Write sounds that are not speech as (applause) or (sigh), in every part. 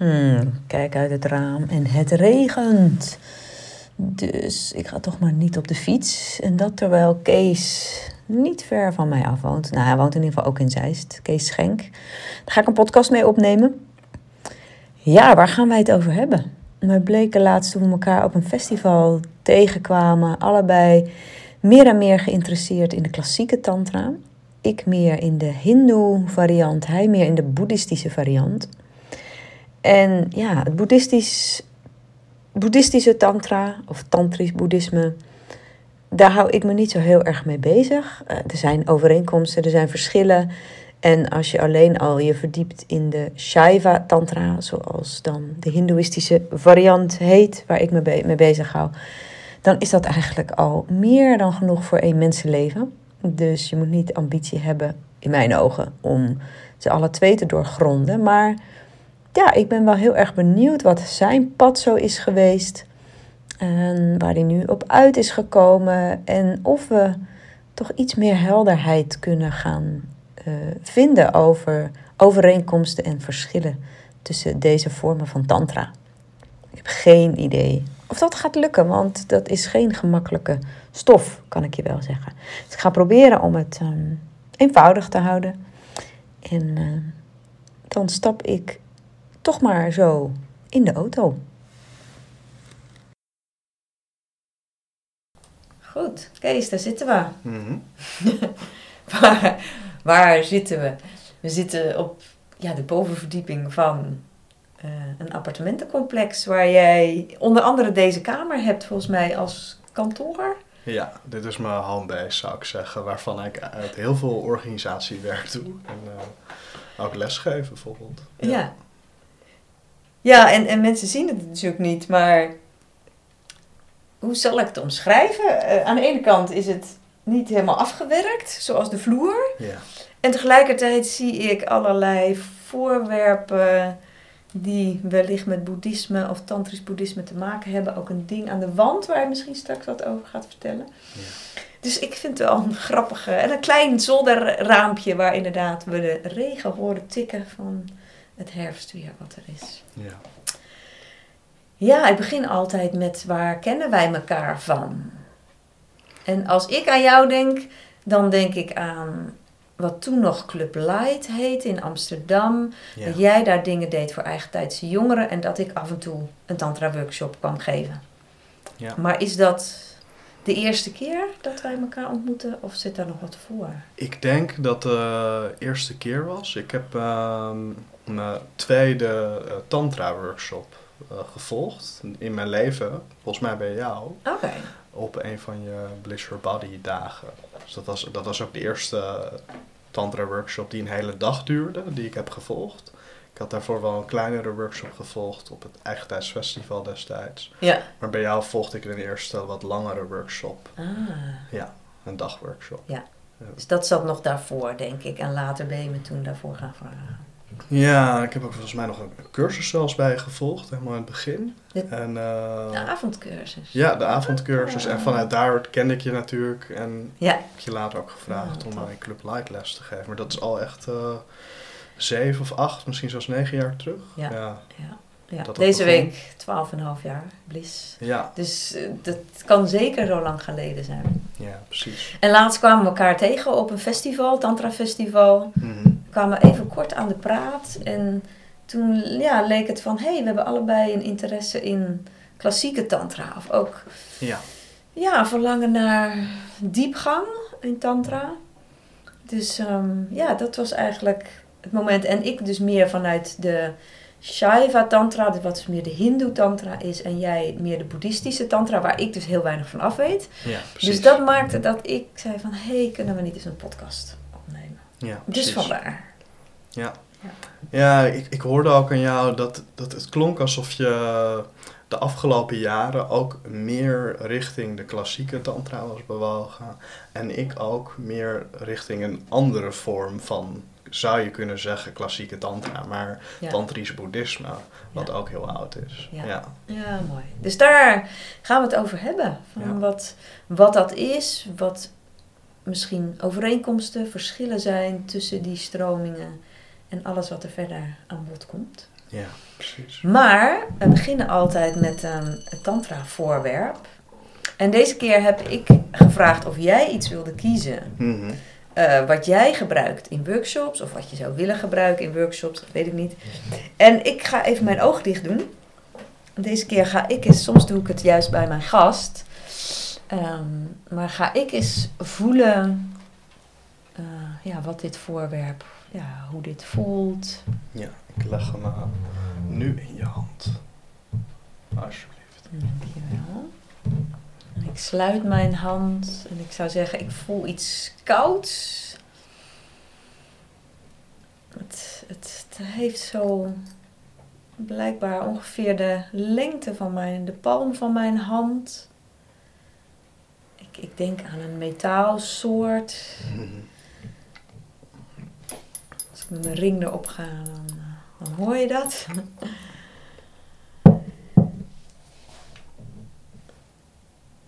Hmm, kijk uit het raam en het regent. Dus ik ga toch maar niet op de fiets. En dat terwijl Kees niet ver van mij af woont. Nou, hij woont in ieder geval ook in Zeist. Kees Schenk. Daar ga ik een podcast mee opnemen. Ja, waar gaan wij het over hebben? We bleken laatst toen we elkaar op een festival tegenkwamen. Allebei meer en meer geïnteresseerd in de klassieke tantra. Ik meer in de hindoe variant, hij meer in de boeddhistische variant. En ja, het boeddhistisch, boeddhistische tantra of tantrisch boeddhisme, daar hou ik me niet zo heel erg mee bezig. Uh, er zijn overeenkomsten, er zijn verschillen. En als je alleen al je verdiept in de Shaiva Tantra, zoals dan de Hindoeïstische variant heet, waar ik me mee bezig hou, dan is dat eigenlijk al meer dan genoeg voor één mensenleven. Dus je moet niet ambitie hebben, in mijn ogen, om ze alle twee te doorgronden. Maar ja, ik ben wel heel erg benieuwd wat zijn pad zo is geweest. En waar hij nu op uit is gekomen. En of we toch iets meer helderheid kunnen gaan uh, vinden over overeenkomsten en verschillen tussen deze vormen van Tantra. Ik heb geen idee of dat gaat lukken, want dat is geen gemakkelijke stof, kan ik je wel zeggen. Dus ik ga proberen om het um, eenvoudig te houden. En uh, dan stap ik toch maar zo in de auto. Goed, Kees, daar zitten we. Mm -hmm. (laughs) waar, waar zitten we? We zitten op ja, de bovenverdieping van uh, een appartementencomplex waar jij onder andere deze kamer hebt, volgens mij, als kantoor. Ja, dit is mijn homebase, zou ik zeggen, waarvan ik uit heel veel organisatiewerk doe. En uh, ook lesgeven, bijvoorbeeld. Ja. ja. Ja, en, en mensen zien het natuurlijk niet, maar hoe zal ik het omschrijven? Uh, aan de ene kant is het niet helemaal afgewerkt, zoals de vloer. Ja. En tegelijkertijd zie ik allerlei voorwerpen die wellicht met boeddhisme of tantrisch boeddhisme te maken hebben. Ook een ding aan de wand waar je misschien straks wat over gaat vertellen. Ja. Dus ik vind het wel een grappige... En een klein zolderraampje waar inderdaad we de regen horen tikken van het herfstweer wat er is. Ja. Ja, ik begin altijd met waar kennen wij elkaar van? En als ik aan jou denk, dan denk ik aan wat toen nog Club Light heette in Amsterdam. Ja. Dat jij daar dingen deed voor eigentijdse jongeren en dat ik af en toe een tantra workshop kwam geven. Ja. Maar is dat de eerste keer dat wij elkaar ontmoeten of zit daar nog wat voor? Ik denk dat de eerste keer was. Ik heb uh, mijn tweede uh, tantra workshop uh, gevolgd in mijn leven. Volgens mij bij jou. Oké. Op een van je Bliss Your Body dagen. Dus dat was, dat was ook de eerste tantra workshop die een hele dag duurde, die ik heb gevolgd. Ik had daarvoor wel een kleinere workshop gevolgd op het Eigentijdsfestival destijds. Ja. Maar bij jou volgde ik een eerste wat langere workshop. Ah. Ja, een dagworkshop. Ja. Dus dat zat nog daarvoor, denk ik. En later ben je me toen daarvoor gaan vragen. Ja, ik heb ook volgens mij nog een cursus zelfs bij gevolgd, helemaal in het begin. De, en, uh, de avondcursus. Ja, de avondcursus. En vanuit daar kende ik je natuurlijk. En ja. heb je later ook gevraagd Ja, om tof. mij Club Light les te geven. Maar dat is al echt uh, zeven of acht, misschien zelfs negen jaar terug. Ja. ja. Ja. Deze begon. week 12,5 jaar, bliss. Ja, Dus eh, dat kan zeker zo lang geleden zijn. ja, precies. En laatst kwamen we elkaar tegen op een festival, Tantra Festival. Mhm. Kwamen even kort aan de praat. En toen ja, leek het van, hé, hey, we hebben allebei een interesse in klassieke tantra. Of ook Ja, ja, verlangen naar diepgang in tantra. Dus ehm, ja, dat was eigenlijk het moment. En ik dus meer vanuit de Shaiva tantra, wat dus meer de hindoe tantra is. En jij meer de boeddhistische tantra, waar ik dus heel weinig van af weet. ja. Dus dat maakte dat ik zei van, hé, hey, kunnen we niet eens een podcast ja, Dus vandaar. Ja, Ja. ja ik, ik hoorde ook aan jou dat, dat het klonk alsof je de afgelopen jaren ook meer richting de klassieke tantra was bewogen. En ik ook meer richting een andere vorm van, zou je kunnen zeggen, klassieke tantra. Maar Ja. tantrisch boeddhisme, wat Ja. ook heel oud is. Ja. ja. Ja, mooi. Dus daar gaan we het over hebben. Van wat, wat dat is, wat misschien overeenkomsten, verschillen zijn tussen die stromingen en alles wat er verder aan bod komt. Ja, precies. Maar we beginnen altijd met een tantra-voorwerp. En deze keer heb ik gevraagd of jij iets wilde kiezen. Mhm. eh, wat jij gebruikt in workshops, of wat je zou willen gebruiken in workshops, dat weet ik niet. En ik ga even mijn ogen dicht doen. Deze keer ga ik eens, soms doe ik het juist bij mijn gast. Ehm, maar ga ik eens voelen eh, ja, wat dit voorwerp, ja, hoe dit voelt. Ja, ik leg hem uh, nu in je hand. Alsjeblieft. Dankjewel. En ik sluit mijn hand en ik zou zeggen, ik voel iets kouds. Het, het, het heeft zo blijkbaar ongeveer de lengte van mijn, de palm van mijn hand. Ik, ik denk aan een metaalsoort. Mhm. Als ik met mijn ring erop ga, dan, eh, dan hoor je dat. (laughs)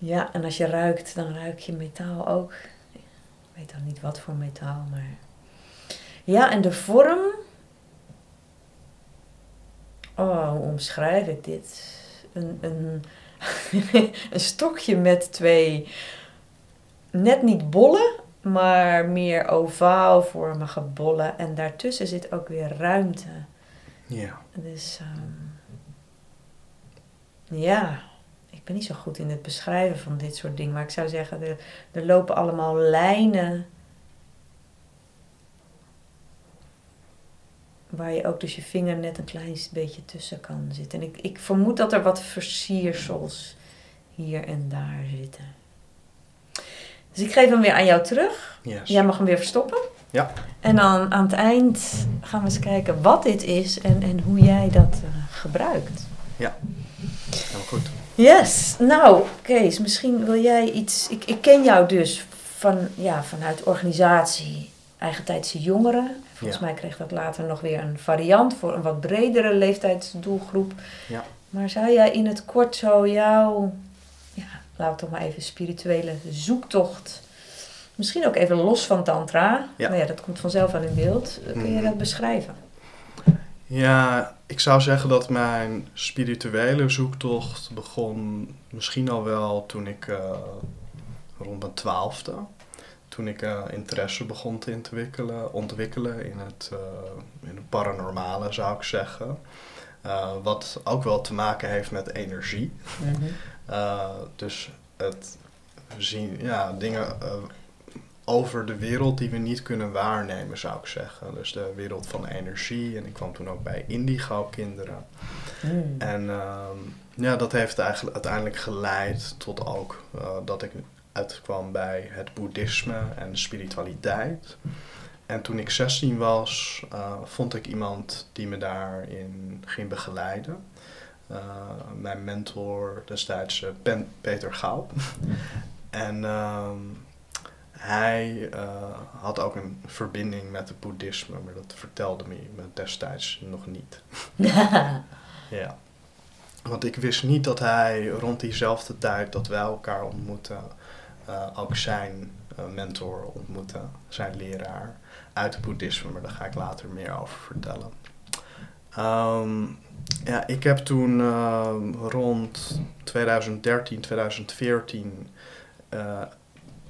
Ja, en als je ruikt, dan ruik je metaal ook. Ik weet dan niet wat voor metaal, maar. Ja, en de vorm. Oh, hoe omschrijf ik dit? Een, een, (laughs) een stokje met twee. Net niet bollen, maar meer ovaalvormige bollen. En daartussen zit ook weer ruimte. Ja. Dus. ehm, ja, ik ben niet zo goed in het beschrijven van dit soort dingen. Maar ik zou zeggen, er, er lopen allemaal lijnen. Waar je ook dus je vinger net een klein beetje tussen kan zitten. En ik, ik vermoed dat er wat versiersels hier en daar zitten. Dus ik geef hem weer aan jou terug. Yes. Jij mag hem weer verstoppen. Ja. En dan aan het eind gaan we eens kijken wat dit is en, en hoe jij dat eh, gebruikt. Heel goed. Yes, nou Kees, misschien wil jij iets. Ik, ik ken jou dus van, ja, vanuit organisatie Eigentijdse Jongeren. Volgens Ja. mij kreeg dat later nog weer een variant voor een wat bredere leeftijdsdoelgroep. Ja. Maar zou jij in het kort zo jouw, ja, laten we toch maar even spirituele zoektocht. Misschien ook even los van Tantra. Ja. Maar ja, dat komt vanzelf wel in beeld. Kun je Mhm. dat beschrijven? Ja, ik zou zeggen dat mijn spirituele zoektocht begon misschien al wel toen ik eh, rond mijn twaalfde. Toen ik eh, interesse begon te ontwikkelen, ontwikkelen in, het, eh, in het paranormale, zou ik zeggen. Eh, wat ook wel te maken heeft met energie. Uh, (laughs) dus het zien, ja, dingen over de wereld die we niet kunnen waarnemen, zou ik zeggen. Dus de wereld van energie. En ik kwam toen ook bij Indigo-kinderen. Mm. En uh, ja, dat heeft eigenlijk uiteindelijk geleid tot ook dat ik uitkwam bij het boeddhisme en spiritualiteit. En toen ik 16 was, uh, vond ik iemand die me daarin ging begeleiden. Uh, mijn mentor destijds, Pen Peter Gauw. (laughs) en uh, hij uh, had ook een verbinding met het boeddhisme, maar dat vertelde me, me destijds nog niet. (laughs) ja. Want ik wist niet dat hij rond diezelfde tijd dat wij elkaar ontmoetten, ook zijn mentor ontmoette, zijn leraar uit het boeddhisme, maar daar ga ik later meer over vertellen. Um, ja, ik heb toen uh, rond 2013, 2014 uh,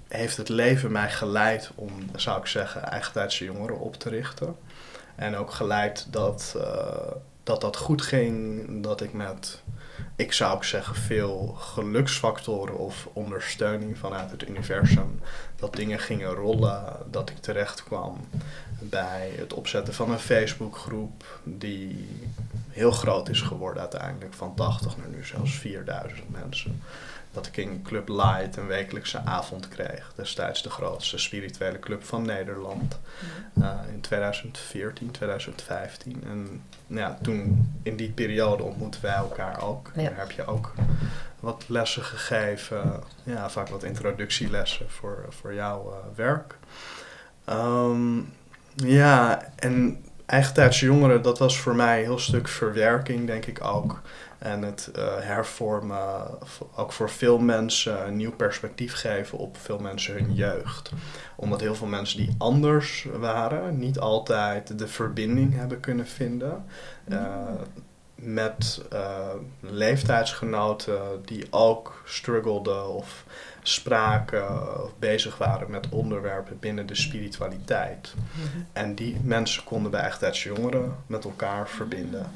heeft het leven mij geleid om, zou ik zeggen, eigentijdse jongeren op te richten. En ook geleid dat, dat dat goed ging, dat ik met, ik zou ook zeggen, veel geluksfactoren of ondersteuning vanuit het universum, dat dingen gingen rollen, dat ik terecht kwam bij het opzetten van een Facebookgroep die heel groot is geworden uiteindelijk, van 80 naar nu zelfs 4000 mensen. Dat ik in Club Light een wekelijkse avond kreeg, destijds de grootste spirituele club van Nederland, uh, in 2014, 2015. En ja, toen in die periode ontmoetten wij elkaar ook. Ja. Daar heb je ook wat lessen gegeven, ja, vaak wat introductielessen voor, voor jouw uh, werk. Um, ja, en eigentijdse jongeren, dat was voor mij een heel stuk verwerking, denk ik ook. En het uh, hervormen, ook voor veel mensen een nieuw perspectief geven op veel mensen hun jeugd. Omdat heel veel mensen die anders waren, niet altijd de verbinding hebben kunnen vinden. Uh, met leeftijdsgenoten die ook struggelden of spraken of bezig waren met onderwerpen binnen de spiritualiteit. Mhm. En die mensen konden bij jongeren met elkaar verbinden.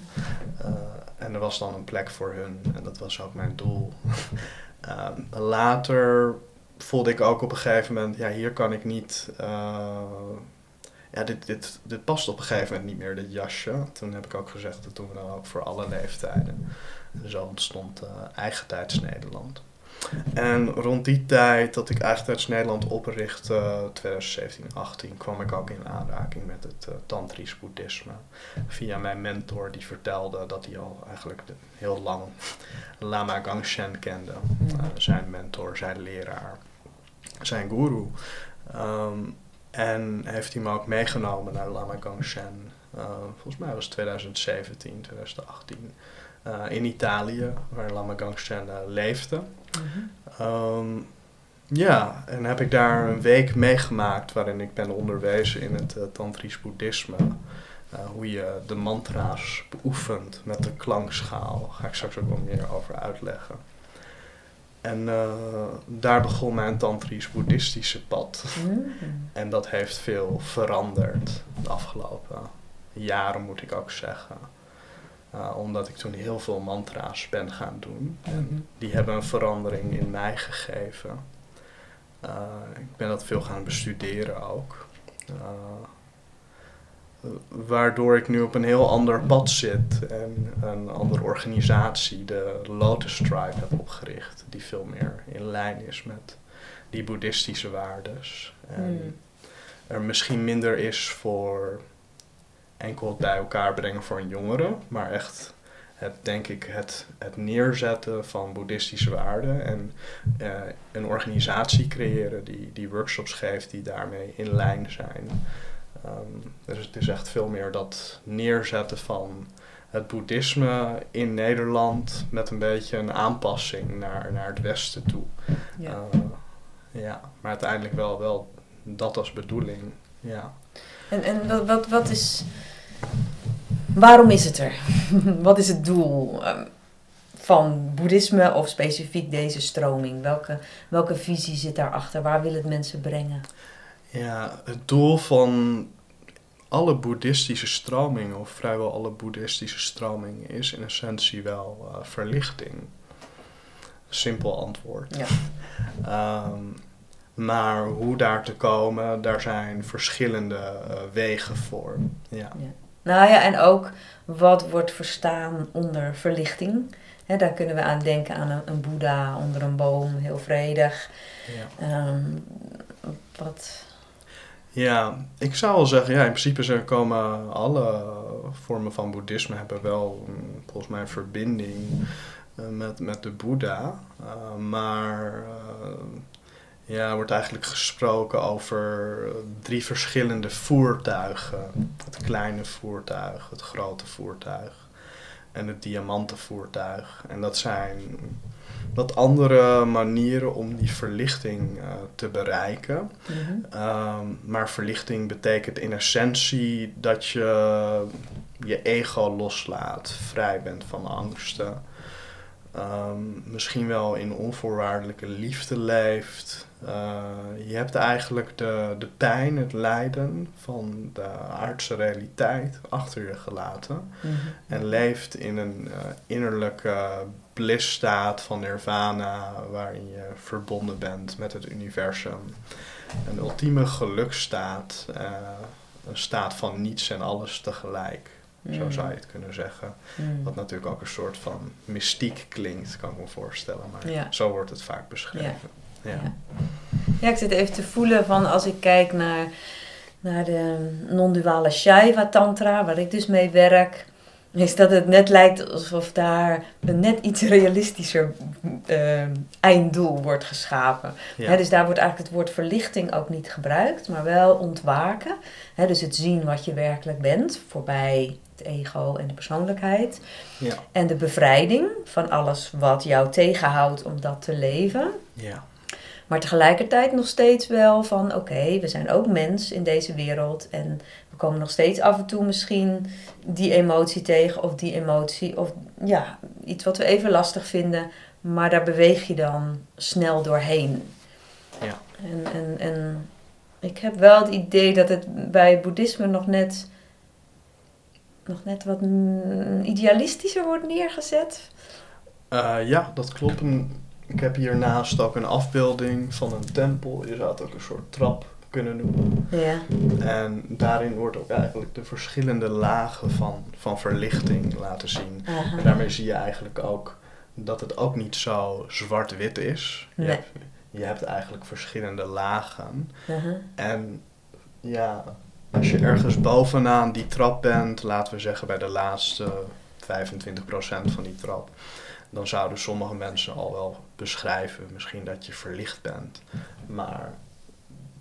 Uh, en er was dan een plek voor hun en dat was ook mijn doel. uh, (laughs) later voelde ik ook op een gegeven moment, ja, hier kan ik niet. Uh, ja, dit, dit, dit past op een gegeven moment niet meer, dit jasje. Toen heb ik ook gezegd, dat doen we dan ook voor alle leeftijden. En zo ontstond uh, Eigentijds Nederland. En rond die tijd dat ik Eigentijds Nederland oprichtte, 2017, 18, kwam ik ook in aanraking met het uh, tantrisch boeddhisme. Via mijn mentor die vertelde dat hij al eigenlijk heel lang (laughs) Lama Gangshen kende. Uh, zijn mentor, zijn leraar, zijn guru. Um, en heeft hij me ook meegenomen naar Lama Gangshen. Uh, volgens mij was het 2017, 2018. Uh, in Italië, waar Lama Gangshen uh, leefde. Um, ja, en heb ik daar een week meegemaakt waarin ik ben onderwezen in het uh, tantrisch boeddhisme. hoe je de mantra's beoefent met de klankschaal. Daar ga ik straks ook wel meer over uitleggen. En uh, daar begon mijn tantrisch-boeddhistische pad. Mm. En dat heeft veel veranderd de afgelopen jaren, moet ik ook zeggen. Uh, omdat ik toen heel veel mantra's ben gaan doen. En mm-hmm. die hebben een verandering in mij gegeven. Uh, ik ben dat veel gaan bestuderen ook waardoor ik nu op een heel ander pad zit en een andere organisatie, de Lotus Tribe, heb opgericht, die veel meer in lijn is met die boeddhistische waardes. En hmm. er misschien minder is voor enkel het bij elkaar brengen voor een jongere, maar echt het, denk ik, het, het neerzetten van boeddhistische waarden en uh, een organisatie creëren die, die workshops geeft die daarmee in lijn zijn. Um, dus het is echt veel meer dat neerzetten van het boeddhisme in Nederland met een beetje een aanpassing naar, naar het westen toe. Ja. Uh, ja, maar uiteindelijk wel, wel dat als bedoeling. Ja. En, en wat, wat, wat is. Waarom is het er? (laughs) wat is het doel um, van boeddhisme of specifiek deze stroming? Welke, welke visie zit daarachter? Waar wil het mensen brengen? Ja, het doel van alle boeddhistische stromingen, of vrijwel alle boeddhistische stromingen, is in essentie wel uh, verlichting. Simpel antwoord. Ja. um, maar hoe daar te komen, daar zijn verschillende uh, wegen voor. Ja. ja. Nou ja, en ook wat wordt verstaan onder verlichting. He, daar kunnen we aan denken aan een, een Boeddha onder een boom, heel vredig. Ja. Um, wat, ja, ik zou wel zeggen, ja, in principe komen alle vormen van boeddhisme hebben wel mm, volgens mij een verbinding uh, met, met de Boeddha. Uh, maar uh, ja, er wordt eigenlijk gesproken over drie verschillende voertuigen. Het kleine voertuig, het grote voertuig en het diamantenvoertuig. En dat zijn wat andere manieren om die verlichting uh, te bereiken. Mhm. um, maar verlichting betekent in essentie dat je je ego loslaat, vrij bent van angsten. Um, misschien wel in onvoorwaardelijke liefde leeft. Uh, je hebt eigenlijk de, de pijn, het lijden van de aardse realiteit achter je gelaten. Mhm. En leeft in een uh, innerlijke blisstaat van nirvana, waarin je verbonden bent met het universum. Een ultieme gelukstaat, uh, een staat van niets en alles tegelijk. Zo mm. zou je het kunnen zeggen. Mm. Wat natuurlijk ook een soort van mystiek klinkt, kan ik me voorstellen. Maar zo wordt het vaak beschreven. Ja. Ja. ja. ik zit even te voelen van als ik kijk naar, naar de non-duale Shaiva Tantra, waar ik dus mee werk is dat het net lijkt alsof daar een net iets realistischer uh, einddoel wordt geschapen. Ja. dus daar wordt eigenlijk het woord verlichting ook niet gebruikt, maar wel ontwaken. dus het zien wat je werkelijk bent, voorbij het ego en de persoonlijkheid. Ja. En de bevrijding van alles wat jou tegenhoudt om dat te leven. Ja. Maar tegelijkertijd nog steeds wel van oké, we zijn ook mens in deze wereld. En we komen nog steeds af en toe misschien die emotie tegen of die emotie. Of ja, iets wat we even lastig vinden. Maar daar beweeg je dan snel doorheen. Ja. En, en, en ik heb wel het idee dat het bij boeddhisme nog net, nog net wat idealistischer wordt neergezet. Uh, ja, dat klopt. Ik heb hiernaast ook een afbeelding van een tempel. Je zou het ook een soort trap kunnen noemen. Ja. En daarin wordt ook eigenlijk de verschillende lagen van, van verlichting laten zien. Aha. En daarmee zie je eigenlijk ook dat het ook niet zo zwart-wit is. Nee. Je, hebt, je hebt eigenlijk verschillende lagen. Aha. En ja, als je ergens bovenaan die trap bent, laten we zeggen bij de laatste 25% van die trap, dan zouden sommige mensen al wel beschrijven, misschien dat je verlicht bent. Maar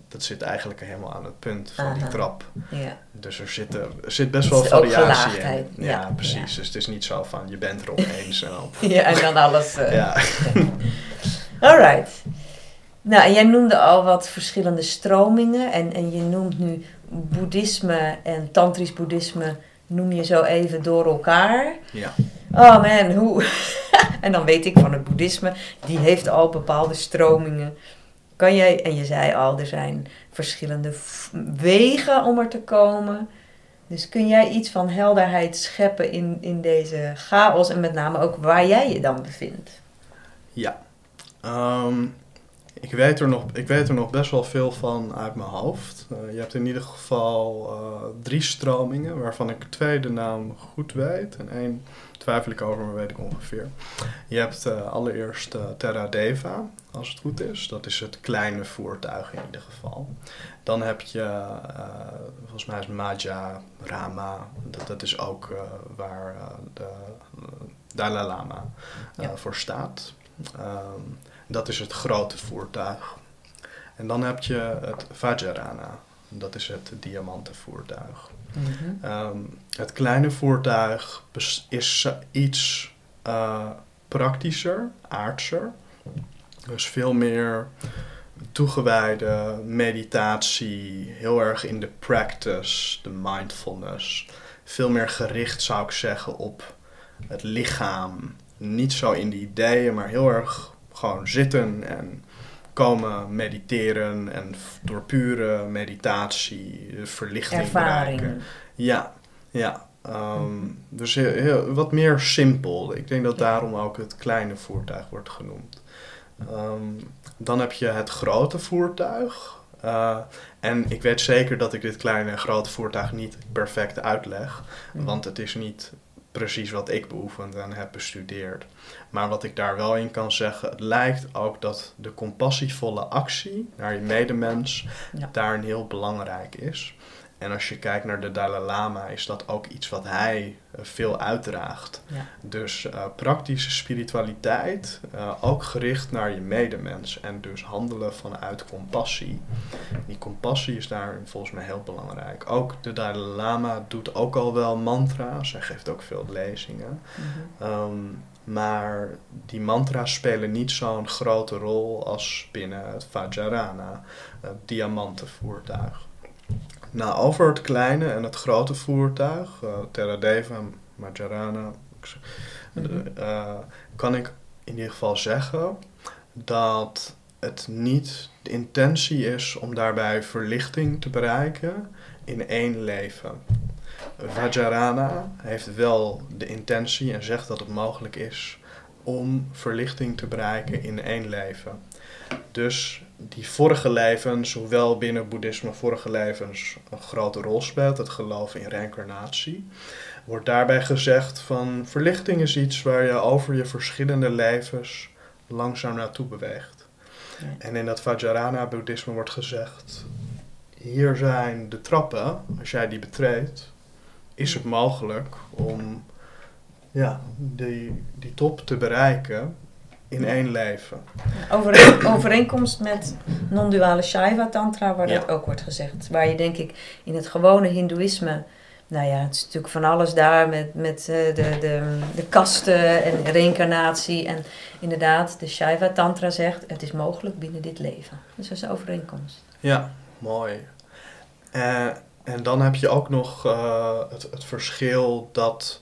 dat zit eigenlijk helemaal aan het punt van die trap. Ja. Dus er zit, er, er zit best wel variatie in. ja. Ja, precies. Ja. Dus het is niet zo van je bent er (laughs) opeens en op. ja, en dan alles. eh, Ja. (laughs) Alright. Nou, en jij noemde al wat verschillende stromingen. En, en je noemt nu boeddhisme en tantrisch boeddhisme noem je zo even door elkaar. ja. Oh man, hoe... (laughs) en dan weet ik van het boeddhisme, die heeft al bepaalde stromingen. Kan jij, en je zei al, er zijn verschillende wegen om er te komen. Dus kun jij iets van helderheid scheppen in, in deze chaos en met name ook waar jij je dan bevindt? Ja. Ehm, ik, weet er nog, ik weet er nog best wel veel van uit mijn hoofd. Eh, je hebt in ieder geval eh, drie stromingen, waarvan ik twee de naam goed weet. En één twijfel ik over, maar weet ik ongeveer. Je hebt eh, allereerst eh, Terra Deva, als het goed is. Dat is het kleine voertuig in ieder geval. Dan heb je, volgens mij is Maja Rama. Dat, dat is ook waar de Dalai Lama Ja. voor staat. Ehm, dat is het grote voertuig. En dan heb je het Vajrayana. Dat is het diamanten voertuig. Ehm, het kleine voertuig is iets eh, praktischer, aardser. Dus veel meer toegewijde meditatie, heel erg in de practice, de mindfulness. Veel meer gericht zou ik zeggen op het lichaam. Niet zo in de ideeën, maar heel erg gewoon zitten en komen mediteren en door pure meditatie de verlichting bereiken. Ja, ja. Ehm, dus heel, heel- wat meer simpel. Ik denk dat daarom ook het kleine voertuig wordt genoemd. Ehm, dan heb je het grote voertuig. Eh, en ik weet zeker dat ik dit kleine en grote voertuig niet perfect uitleg. Want het is niet precies wat ik beoefend en heb bestudeerd. Maar wat ik daar wel in kan zeggen, het lijkt ook dat de compassievolle actie naar je medemens Ja. daarin heel belangrijk is. En als je kijkt naar de Dalai Lama, is dat ook iets wat hij eh, veel uitdraagt. Ja. Dus eh, praktische spiritualiteit, eh, ook gericht naar je medemens. En dus handelen vanuit compassie. Die compassie is daar volgens mij heel belangrijk. Ook de Dalai Lama doet ook al wel mantra's. Hij geeft ook veel lezingen. Mhm. Ehm, maar die mantra's spelen niet zo'n grote rol als binnen het Vajrayana, het diamantenvoertuig. Nou, over het kleine en het grote voertuig, eh Terra Deva, Majarana, z- Mhm. eh, kan ik in ieder geval zeggen dat het niet de intentie is om daarbij verlichting te bereiken in één leven. Vajrayana heeft wel de intentie en zegt dat het mogelijk is om verlichting te bereiken in één leven. Dus die vorige levens, hoewel binnen boeddhisme vorige levens een grote rol speelt, het geloof in reïncarnatie, wordt daarbij gezegd van verlichting is iets waar je over je verschillende levens langzaam naartoe beweegt. Ja. En in dat Vajrayana boeddhisme wordt gezegd, hier zijn de trappen, als jij die betreedt, is het mogelijk om ja, die, die top te bereiken in één leven. Over, (coughs) overeenkomst met non-duale Shaiva Tantra, waar Ja. dat ook wordt gezegd. Waar je denk ik in het gewone Hindoeïsme, nou ja, het is natuurlijk van alles daar met, met eh, de, de, de kasten en reïncarnatie. En inderdaad, de Shaiva Tantra zegt, het is mogelijk binnen dit leven. Dus dat is een overeenkomst. Ja, mooi. Eh, en dan heb je ook nog eh, het, het verschil dat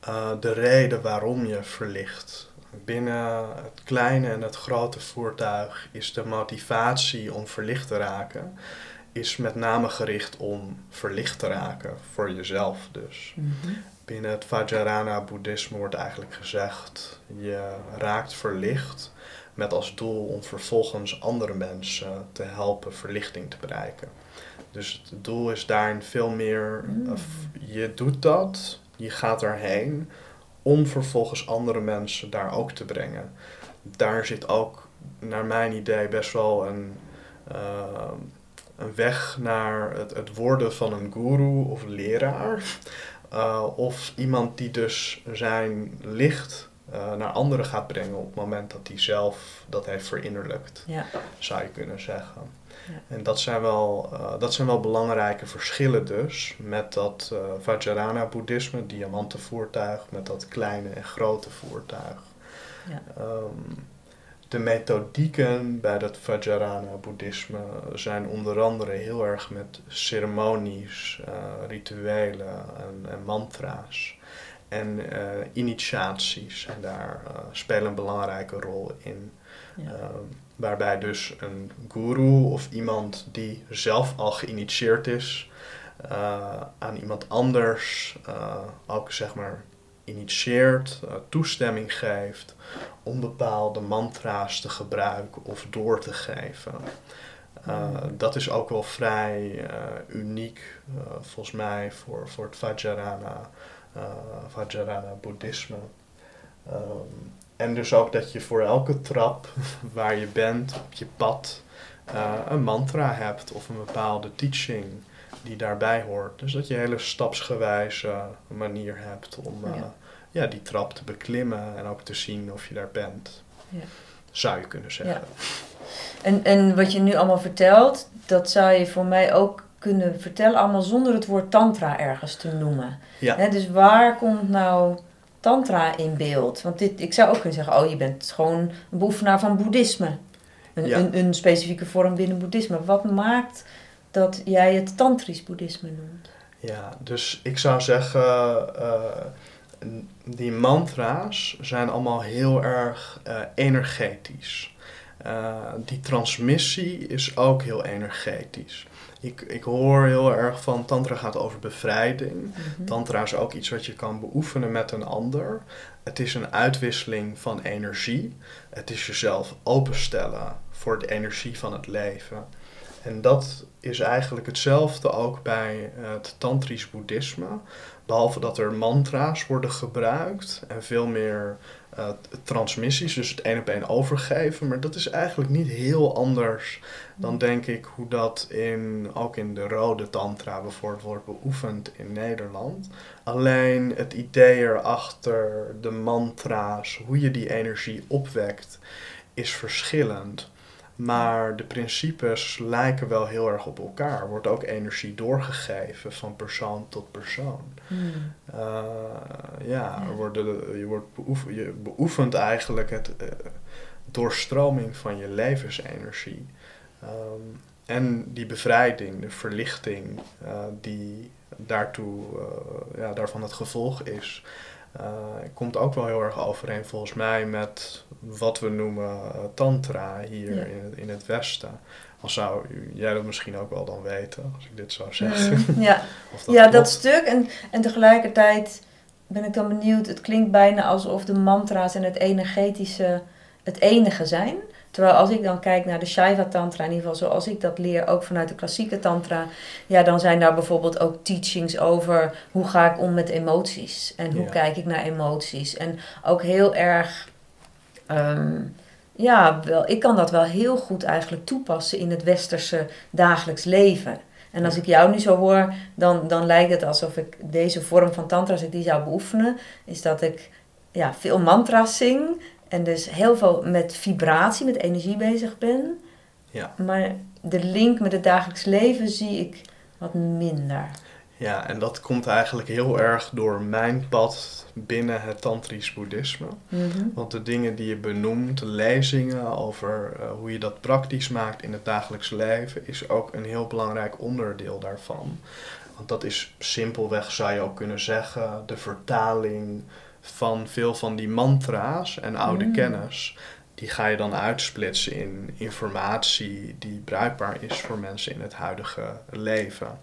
eh, de reden waarom je verlicht. Binnen het kleine en het grote voertuig is de motivatie om verlicht te raken, is met name gericht om verlicht te raken, voor jezelf dus. Binnen het Vajrayana-boeddhisme wordt eigenlijk gezegd: je raakt verlicht met als doel om vervolgens andere mensen te helpen verlichting te bereiken. Dus het doel is daarin veel meer: Mm. je doet dat, je gaat erheen om vervolgens andere mensen daar ook te brengen. Daar zit ook, naar mijn idee, best wel een, eh, een weg naar het, het worden van een guru of leraar. Uh, of iemand die dus zijn licht uh, naar anderen gaat brengen op het moment dat hij zelf dat heeft verinnerlijkt, Ja. zou je kunnen zeggen. En dat zijn, wel, uh, dat zijn wel belangrijke verschillen dus met dat uh, Vajrayana-boeddhisme, diamantenvoertuig, met dat kleine en grote voertuig. Ja. Um, de methodieken bij dat Vajrayana-boeddhisme zijn onder andere heel erg met ceremonies, uh, rituelen en, en, mantra's. En uh, initiaties, en daar spelen een belangrijke rol in. Ja. Waarbij dus een guru of iemand die zelf al geïnitieerd is, uh, aan iemand anders ook zeg maar initieert, toestemming geeft om bepaalde mantra's te gebruiken of door te geven. Uh, dat is ook wel vrij uniek, volgens mij, voor, voor het Vajrayana, Vajrayana boeddhisme. Um, en dus ook dat je voor elke trap (laughs) waar je bent op je pad een mantra hebt of een bepaalde teaching die daarbij hoort. Dus dat je een hele stapsgewijze manier hebt om Ja. ja, die trap te beklimmen en ook te zien of je daar bent. Ja. Zou je kunnen zeggen. En, en wat je nu allemaal vertelt, dat zou je voor mij ook kunnen vertellen, allemaal zonder het woord tantra ergens te noemen. Ja. Dus waar komt nou tantra in beeld? Want dit, ik zou ook kunnen zeggen, oh je bent gewoon een beoefenaar van boeddhisme. Een, Ja. een, een specifieke vorm binnen boeddhisme. Wat maakt dat jij het tantrisch boeddhisme noemt? Ja, dus ik zou zeggen, eh, die mantra's zijn allemaal heel erg eh, energetisch. Eh, die transmissie is ook heel energetisch. Ik, ik hoor heel erg van tantra gaat over bevrijding. Mhm. Tantra is ook iets wat je kan beoefenen met een ander. Het is een uitwisseling van energie. Het is jezelf openstellen voor de energie van het leven. En dat is eigenlijk hetzelfde ook bij het tantrisch boeddhisme. Behalve dat er mantra's worden gebruikt en veel meer uh, transmissies, dus het één op één overgeven. Maar dat is eigenlijk niet heel anders dan denk ik hoe dat in, ook in de rode tantra bijvoorbeeld wordt beoefend in Nederland. Alleen het idee erachter, de mantra's, hoe je die energie opwekt, is verschillend. Maar de principes lijken wel heel erg op elkaar. Er wordt ook energie doorgegeven van persoon tot persoon. Hmm. Uh, ja, er worden, je, wordt beoefen, je beoefent eigenlijk het uh, doorstroming van je levensenergie. Um, en die bevrijding, de verlichting, uh, die daartoe, ja, daarvan het gevolg is. Uh, komt ook wel heel erg overeen volgens mij met wat we noemen uh, tantra hier Ja. in, het, in het Westen. Al zou jij dat misschien ook wel dan weten, als ik dit zou zeggen. (laughs) Mm, ja, Of ja dat stuk. En, en tegelijkertijd ben ik dan benieuwd, het klinkt bijna alsof de mantra's en het energetische het enige zijn. Terwijl als ik dan kijk naar de Shaiva Tantra, in ieder geval zoals ik dat leer, ook vanuit de klassieke Tantra, ja, dan zijn daar bijvoorbeeld ook teachings over hoe ga ik om met emoties en hoe Ja. kijk ik naar emoties. En ook heel erg, ehm, ja, wel, ik kan dat wel heel goed eigenlijk toepassen in het westerse dagelijks leven. En als ik jou nu zo hoor, dan, dan lijkt het alsof ik deze vorm van tantra, als ik die zou beoefenen, is dat ik ja, veel mantra's zing en dus heel veel met vibratie, met energie bezig ben. Ja. Maar de link met het dagelijks leven zie ik wat minder. Ja, en dat komt eigenlijk heel erg door mijn pad binnen het tantrisch boeddhisme. Mhm. Want de dingen die je benoemt, de lezingen over eh, hoe je dat praktisch maakt in het dagelijks leven, is ook een heel belangrijk onderdeel daarvan. Want dat is simpelweg, zou je ook kunnen zeggen, de vertaling van veel van die mantra's en oude Mm. kennis. Die ga je dan uitsplitsen in informatie die bruikbaar is voor mensen in het huidige leven.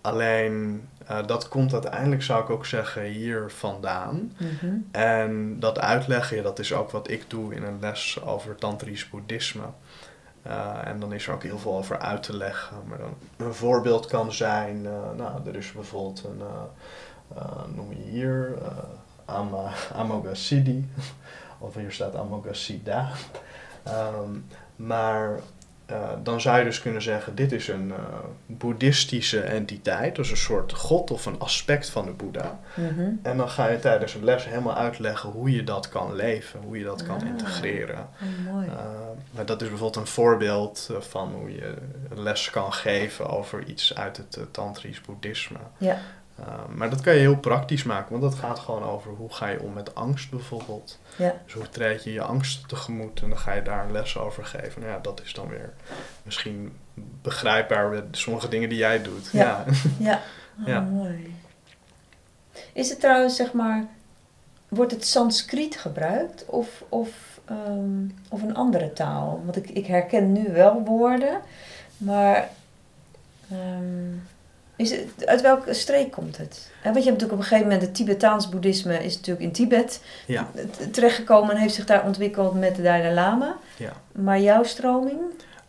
Alleen eh, dat komt uiteindelijk, zou ik ook zeggen, hier vandaan. Mhm. En dat uitleggen, dat is ook wat ik doe in een les over tantrisch boeddhisme. Eh, en dan is er ook heel veel over uit te leggen. Maar dan, een voorbeeld kan zijn, eh, nou, er is bijvoorbeeld een, noem je hier, eh Ama, Amoghasiddhi. of hier staat Amoghasiddha. Ehm, maar eh, dan zou je dus kunnen zeggen, dit is een eh, boeddhistische entiteit. Dus een soort god of een aspect van de boeddha. Mhm. En dan ga je tijdens een les helemaal uitleggen hoe je dat kan leven, hoe je dat kan Ah. integreren. Oh, mooi. Uh, maar dat is bijvoorbeeld een voorbeeld van hoe je een les kan geven over iets uit het tantrisch boeddhisme. Ja. Uh, maar dat kan je heel praktisch maken, want dat gaat gewoon over hoe ga je om met angst bijvoorbeeld. Ja. Dus hoe treed je je angst tegemoet en dan ga je daar een les over geven. Nou ja, dat is dan weer misschien begrijpbaar met sommige dingen die jij doet. Ja. Ja, oh, (laughs) Ja. mooi. Is het trouwens, zeg maar, wordt het Sanskriet gebruikt of, of, ehm, of een andere taal? Want ik, ik herken nu wel woorden, maar ehm, is het, uit welke streek komt het? Want je hebt natuurlijk op een gegeven moment, het Tibetaans boeddhisme is natuurlijk in Tibet Ja. terechtgekomen en heeft zich daar ontwikkeld met de Dalai Lama. Ja. Maar jouw stroming?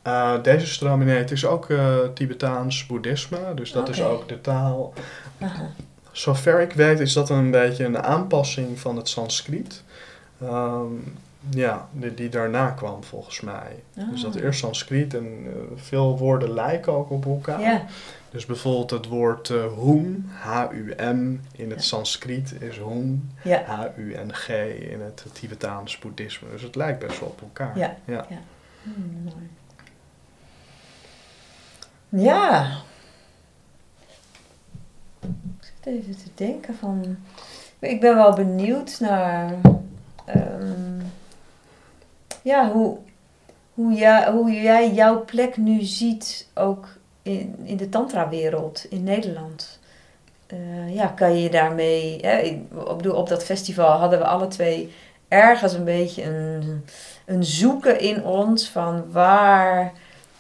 Uh, deze stroming, nee, het is ook uh, Tibetaans boeddhisme, dus dat is ook de taal. Aha. Zover ik weet is dat een beetje een aanpassing van het Sanskriet. Ehm, ja, die, die daarna kwam volgens mij. Dus dat Ah. eerst Sanskriet en eh, veel woorden lijken ook op elkaar. Ja, Dus bijvoorbeeld het woord eh hum, H-U-M in het Ja. Sanskriet is hum, ja, H-U-N-G in het Tibetaans boeddhisme. Dus het lijkt best wel op elkaar. Ja. ja. Hmm, mooi. Ja. Ik zit even te denken van... Ik ben wel benieuwd naar... ehm, ja, hoe, hoe jij jouw plek nu ziet ook in, in de tantra-wereld in Nederland. Eh, ja, kan je daarmee... Hè, bedoel, op dat festival hadden we alle twee ergens een beetje een, een zoeken in ons van waar,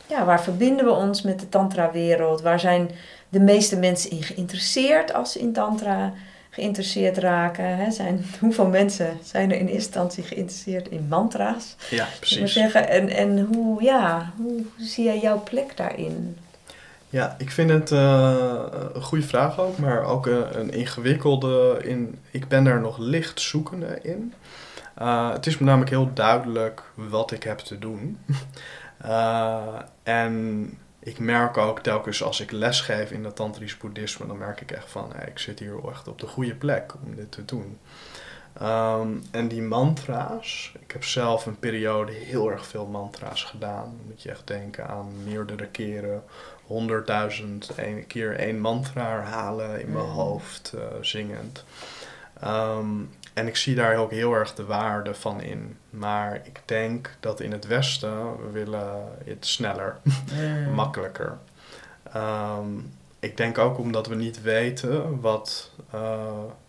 ja, waar verbinden we ons met de tantra-wereld? Waar zijn de meeste mensen in geïnteresseerd als ze in tantra geïnteresseerd raken? Hè? Zijn, (laughs) hoeveel mensen zijn er in eerste instantie geïnteresseerd in mantra's? Ja, precies. zeggen, en, en hoe, ja, hoe zie jij jouw plek daarin? Ja, ik vind het eh, een goede vraag ook, maar ook een, een ingewikkelde in. Ik ben daar nog licht zoekende in. Uh, het is me namelijk heel duidelijk wat ik heb te doen. (laughs) En ik merk ook telkens als ik lesgeef in het tantrisch boeddhisme, dan merk ik echt van, ik zit hier echt op de goede plek om dit te doen. Um, en die mantra's, ik heb zelf een periode heel erg veel mantra's gedaan. Dan moet je echt denken aan meerdere keren honderdduizend keer één mantra herhalen in mijn Mm. hoofd, uh, zingend. Um, en ik zie daar ook heel erg de waarde van in. Maar ik denk dat in het Westen we willen het sneller, (laughs) Mm. makkelijker. Um, ik denk ook omdat we niet weten wat uh,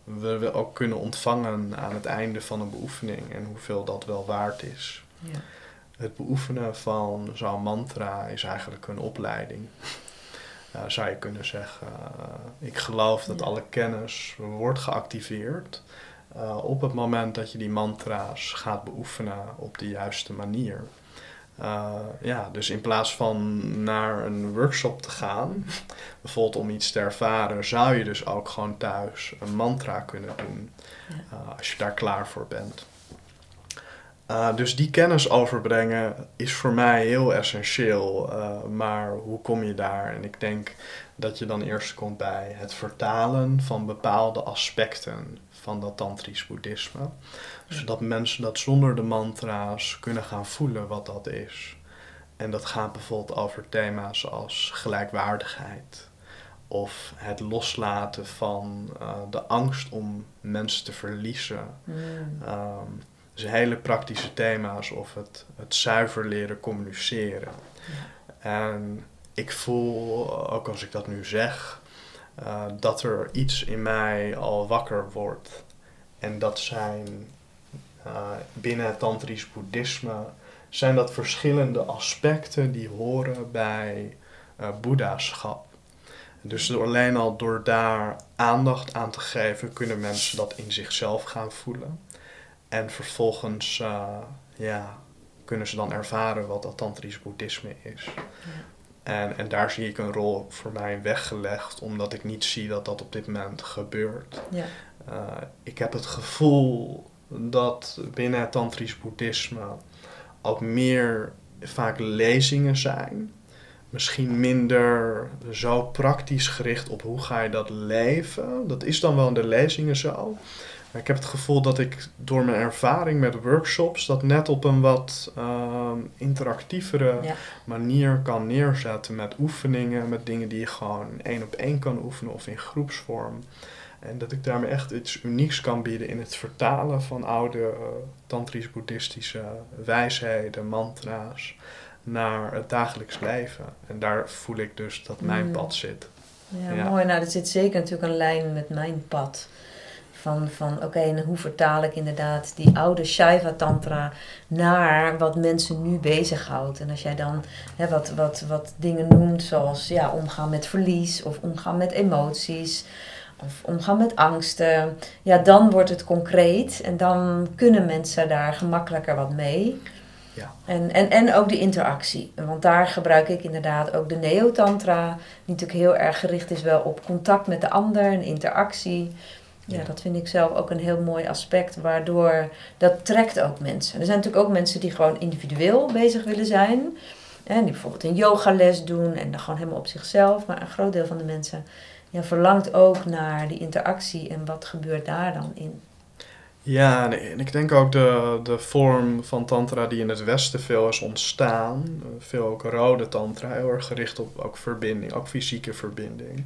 we ook kunnen ontvangen aan het einde van een beoefening en hoeveel dat wel waard is. Ja. Het beoefenen van zo'n mantra is eigenlijk een opleiding. Uh, zou je kunnen zeggen. Uh, ik geloof dat Ja. alle kennis wordt geactiveerd uh, op het moment dat je die mantra's gaat beoefenen op de juiste manier. Uh, ja, dus in plaats van naar een workshop te gaan, (laughs) bijvoorbeeld om iets te ervaren, zou je dus ook gewoon thuis een mantra kunnen doen Ja. uh, als je daar klaar voor bent. Uh, dus die kennis overbrengen is voor mij heel essentieel. Uh, maar hoe kom je daar? En ik denk dat je dan eerst komt bij het vertalen van bepaalde aspecten van dat tantrisch boeddhisme. Zodat mensen dat zonder de mantra's kunnen gaan voelen wat dat is. En dat gaat bijvoorbeeld over thema's als gelijkwaardigheid. Of het loslaten van uh, de angst om mensen te verliezen. Mm. Um, dus hele praktische thema's of het, het zuiver leren communiceren. En ik voel, ook als ik dat nu zeg, uh, dat er iets in mij al wakker wordt. En dat zijn uh, binnen het tantrisch boeddhisme zijn dat verschillende aspecten die horen bij uh, boeddhaschap. Dus door, alleen al door daar aandacht aan te geven, kunnen mensen dat in zichzelf gaan voelen. En vervolgens uh, ja, kunnen ze dan ervaren wat dat tantrisch boeddhisme is. Ja. En, en daar zie ik een rol voor mij weggelegd, omdat ik niet zie dat dat op dit moment gebeurt. Ja. Uh, ik heb het gevoel dat binnen het tantrisch boeddhisme ook meer vaak lezingen zijn. Misschien minder zo praktisch gericht op hoe ga je dat leven. Dat is dan wel in de lezingen zo. Ik heb het gevoel dat ik door mijn ervaring met workshops dat net op een wat uh, interactievere manier kan neerzetten met oefeningen, met dingen die je gewoon één op één kan oefenen of in groepsvorm. En dat ik daarmee echt iets unieks kan bieden in het vertalen van oude uh, tantrisch-boeddhistische wijsheden, mantra's, naar het dagelijks leven. En daar voel ik dus dat mijn mm. pad zit. Ja, ja, mooi. Nou, er zit zeker natuurlijk een lijn met mijn pad. Van, van oké, en hoe vertaal ik inderdaad die oude Shaiva Tantra naar wat mensen nu bezighoudt. En als jij dan hè, wat, wat, wat dingen noemt, zoals ja, omgaan met verlies of omgaan met emoties of omgaan met angsten, ja, dan wordt het concreet en dan kunnen mensen daar gemakkelijker wat mee. Ja. En, en, en ook de interactie. Want daar gebruik ik inderdaad ook de Neo-Tantra, die natuurlijk heel erg gericht is wel op contact met de ander en interactie. Ja, dat vind ik zelf ook een heel mooi aspect, waardoor dat trekt ook mensen. Er zijn natuurlijk ook mensen die gewoon individueel bezig willen zijn. En die bijvoorbeeld een yogales doen en dan gewoon helemaal op zichzelf. Maar een groot deel van de mensen ja, verlangt ook naar die interactie en wat gebeurt daar dan in. Ja, en ik denk ook de, de vorm van tantra die in het Westen veel is ontstaan, veel ook rode tantra, heel erg gericht op ook verbinding, ook fysieke verbinding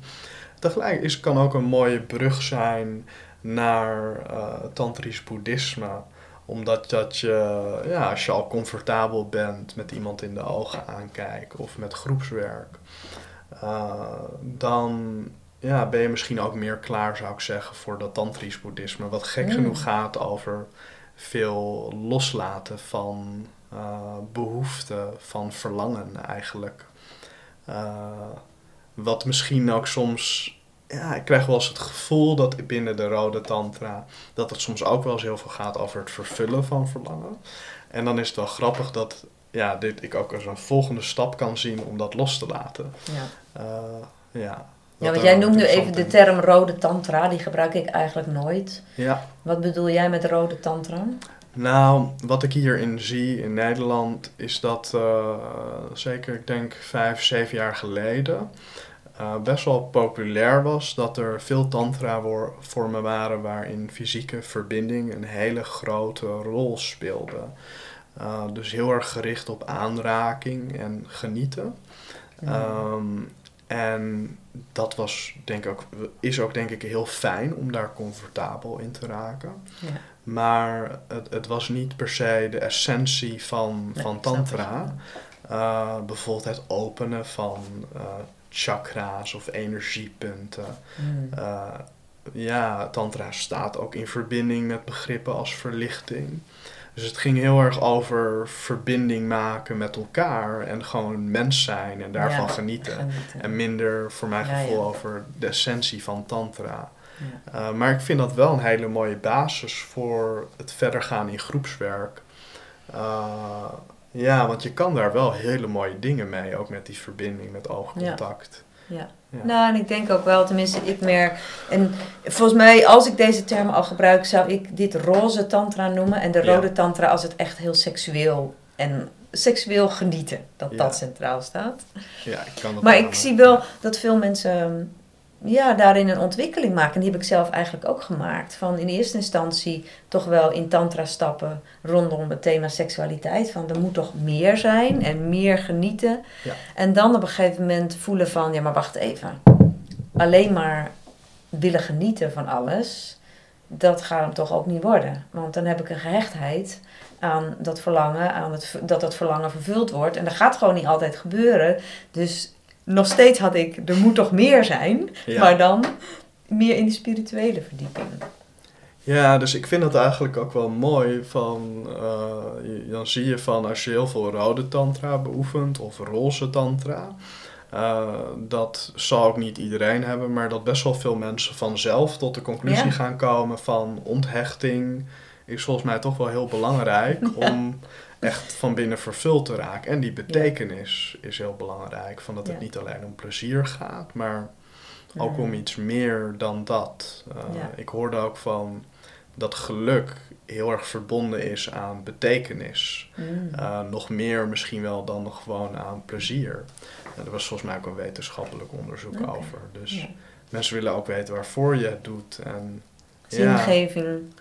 tegelijk is, kan ook een mooie brug zijn naar uh, tantrisch boeddhisme. Omdat dat je, ja, als je al comfortabel bent met iemand in de ogen aankijken of met groepswerk, uh, dan ja, ben je misschien ook meer klaar, zou ik zeggen, voor dat tantrisch boeddhisme. Wat gek mm. genoeg gaat over veel loslaten van uh, behoeften, van verlangen eigenlijk. Wat misschien ook soms. Ja, ik krijg wel eens het gevoel dat binnen de rode tantra. dat het soms ook wel eens heel veel gaat over het vervullen van verlangen. En dan is het wel grappig dat ja, dit ik ook als een volgende stap kan zien om dat los te laten. Ja. Uh, ja. Ja, want jij noemt nu even de term rode tantra, die gebruik ik eigenlijk nooit. Ja. Wat bedoel jij met rode tantra? Nou, wat ik hierin zie in Nederland is dat uh, zeker, ik denk vijf, zeven jaar geleden, uh, best wel populair was dat er veel tantra-vormen waren waarin fysieke verbinding een hele grote rol speelde. Uh, dus heel erg gericht op aanraking en genieten. Um, en dat was, denk ik ook, is ook denk ik heel fijn om daar comfortabel in te raken. Ja. Maar het, het was niet per se de essentie van, van tantra. Uh, bijvoorbeeld het openen van uh, chakra's of energiepunten. Mm. Uh, ja, tantra staat ook in verbinding met begrippen als verlichting. Dus het ging heel erg over verbinding maken met elkaar en gewoon mens zijn en daarvan genieten. En minder voor mijn gevoel over de essentie van tantra. Uh, maar ik vind dat wel een hele mooie basis voor het verder gaan in groepswerk. Uh, ja, want je kan daar wel hele mooie dingen mee, ook met die verbinding, met oogcontact. Ja. Nou, en ik denk ook wel, tenminste, ik merk. En volgens mij, als ik deze termen al gebruik, zou ik dit roze tantra noemen. En de rode tantra als het echt heel seksueel en seksueel genieten, dat dat centraal staat. Ja, ik kan dat maar ik zie wel dat veel mensen ja, daarin een ontwikkeling maken. En die heb ik zelf eigenlijk ook gemaakt. Van in eerste instantie toch wel in tantra stappen rondom het thema seksualiteit. Van er moet toch meer zijn en meer genieten. Ja. En dan op een gegeven moment voelen van, ja maar wacht even. Alleen maar willen genieten van alles, dat gaat hem toch ook niet worden. Want dan heb ik een gehechtheid aan dat verlangen, aan het, dat dat verlangen vervuld wordt. En dat gaat gewoon niet altijd gebeuren. Dus nog steeds had ik, er moet toch meer zijn, maar dan meer in de spirituele verdieping. Ja, dus ik vind dat eigenlijk ook wel mooi van, uh, dan zie je van als je heel veel rode tantra beoefent of roze tantra, uh, dat zal ook niet iedereen hebben, maar dat best wel veel mensen vanzelf tot de conclusie gaan komen van onthechting is volgens mij toch wel heel belangrijk (laughs) om echt van binnen vervuld te raken. En die betekenis is heel belangrijk. Van dat het niet alleen om plezier gaat, maar ook om iets meer dan dat. Uh, ik hoorde ook van dat geluk heel erg verbonden is aan betekenis. Mm. Uh, nog meer misschien wel dan nog gewoon aan plezier. Er was volgens mij ook een wetenschappelijk onderzoek over. Dus mensen willen ook weten waarvoor je het doet. En, Zingeving.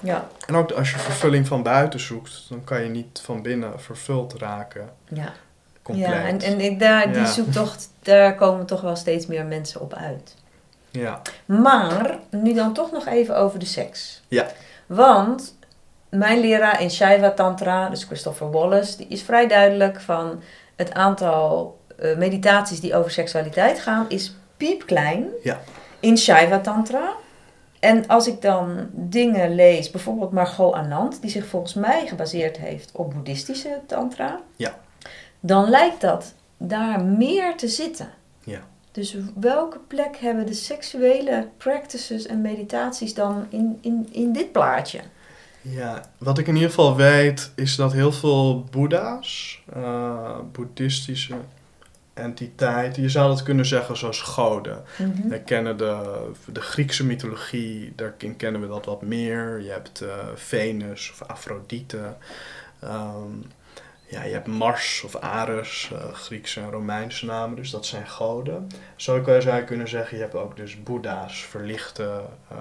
Ja. En ook als je vervulling van buiten zoekt, dan kan je niet van binnen vervuld raken. Ja. Compleet. Ja, en, en ik, daar, die zoektocht, daar komen toch wel steeds meer mensen op uit. Ja. Maar, nu dan toch nog even over de seks. Ja. Want mijn leraar in Shaiva Tantra, dus Christopher Wallace, die is vrij duidelijk van het aantal uh, meditaties die over seksualiteit gaan, is piepklein. Ja. In Shaiva Tantra. En als ik dan dingen lees, bijvoorbeeld Margot Anand, die zich volgens mij gebaseerd heeft op boeddhistische tantra, ja. dan lijkt dat daar meer te zitten. Ja. Dus welke plek hebben de seksuele practices en meditaties dan in, in, in dit plaatje? Ja, wat ik in ieder geval weet is dat heel veel boeddha's, uh, boeddhistische entiteiten. Je zou het kunnen zeggen zoals goden. Mm We kennen de, de Griekse mythologie, daarin kennen we dat wat meer. Je hebt uh, Venus of Afrodite. Ehm, ja, je hebt Mars of Ares, uh, Griekse en Romeinse namen, dus dat zijn goden. Zo zou je kunnen zeggen, je hebt ook dus boeddha's, verlichte uh,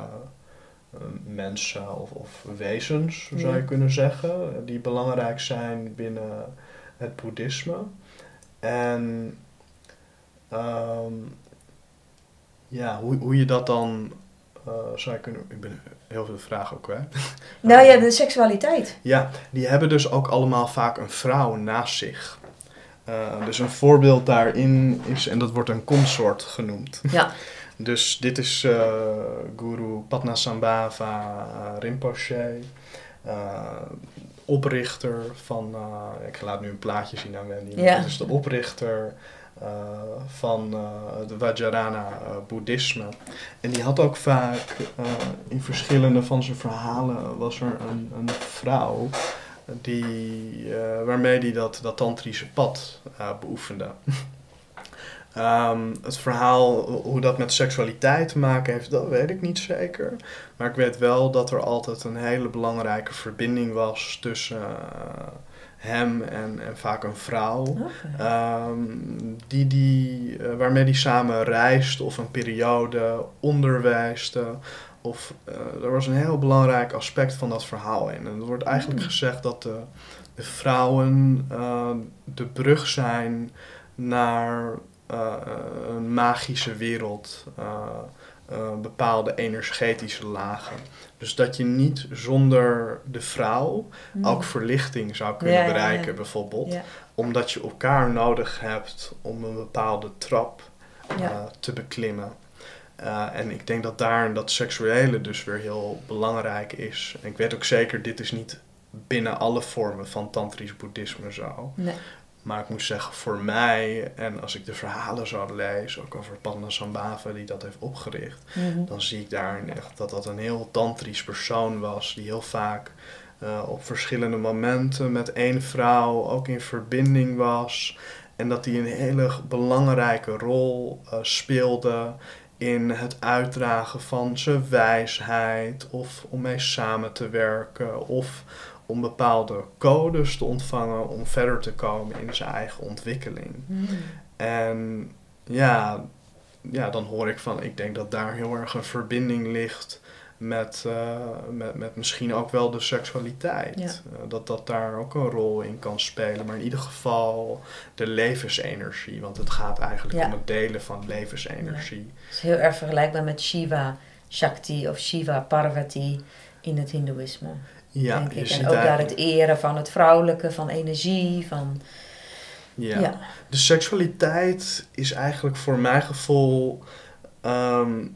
mensen of, of wezens, zou je kunnen zeggen, die belangrijk zijn binnen het boeddhisme. En um, ja, hoe, hoe je dat dan uh, zou je kunnen. Ik ben heel veel vragen ook kwijt. (laughs) Nou ja, de seksualiteit. Ja, die hebben dus ook allemaal vaak een vrouw naast zich. Uh, dus een voorbeeld daarin is, en dat wordt een consort genoemd. Ja. (laughs) dus dit is uh, Guru Padmasambhava Rinpoche, oprichter van, ik laat nu een plaatje zien aan Wendy, ja. dit is de oprichter uh, van uh, de Vajrayana uh, boeddhisme. En die had ook vaak in verschillende van zijn verhalen was er een, een vrouw die, waarmee hij dat, dat tantrische pad beoefende. (laughs) um, het verhaal hoe dat met seksualiteit te maken heeft, dat weet ik niet zeker. Maar ik weet wel dat er altijd een hele belangrijke verbinding was tussen hem en, en vaak een vrouw. Ehm, die, die, uh, waarmee die samen reist of een periode onderwijste. Of uh, er was een heel belangrijk aspect van dat verhaal in. En er wordt eigenlijk mm. gezegd dat de, de vrouwen de brug zijn naar een magische wereld. bepaalde energetische lagen. Dus dat je niet zonder de vrouw hmm. ook verlichting zou kunnen bereiken, bijvoorbeeld. Omdat je elkaar nodig hebt om een bepaalde trap uh, te beklimmen. Uh, en ik denk dat daar dat seksuele dus weer heel belangrijk is. En ik weet ook zeker, dit is niet binnen alle vormen van tantrisch boeddhisme zo. Nee. Maar ik moet zeggen, voor mij, en als ik de verhalen zou lezen, ook over Padmasambhava die dat heeft opgericht, mhm. dan zie ik daar echt dat dat een heel tantrisch persoon was, die heel vaak uh, op verschillende momenten met één vrouw ook in verbinding was. En dat die een hele belangrijke rol uh, speelde in het uitdragen van zijn wijsheid of om mee samen te werken of om bepaalde codes te ontvangen om verder te komen in zijn eigen ontwikkeling. Hmm. En ja, ja, dan hoor ik van, ik denk dat daar heel erg een verbinding ligt met, uh, met, met misschien ook wel de seksualiteit. Ja. Uh, dat dat daar ook een rol in kan spelen. Maar in ieder geval de levensenergie. Want het gaat eigenlijk Ja. om het delen van levensenergie. Het is heel erg vergelijkbaar met Shiva Shakti of Shiva Parvati in het Hindoeïsme. Ja, denk ik. En ook daar het eren van het vrouwelijke, van energie, van... ja. Ja. De seksualiteit is eigenlijk voor mijn gevoel, ehm,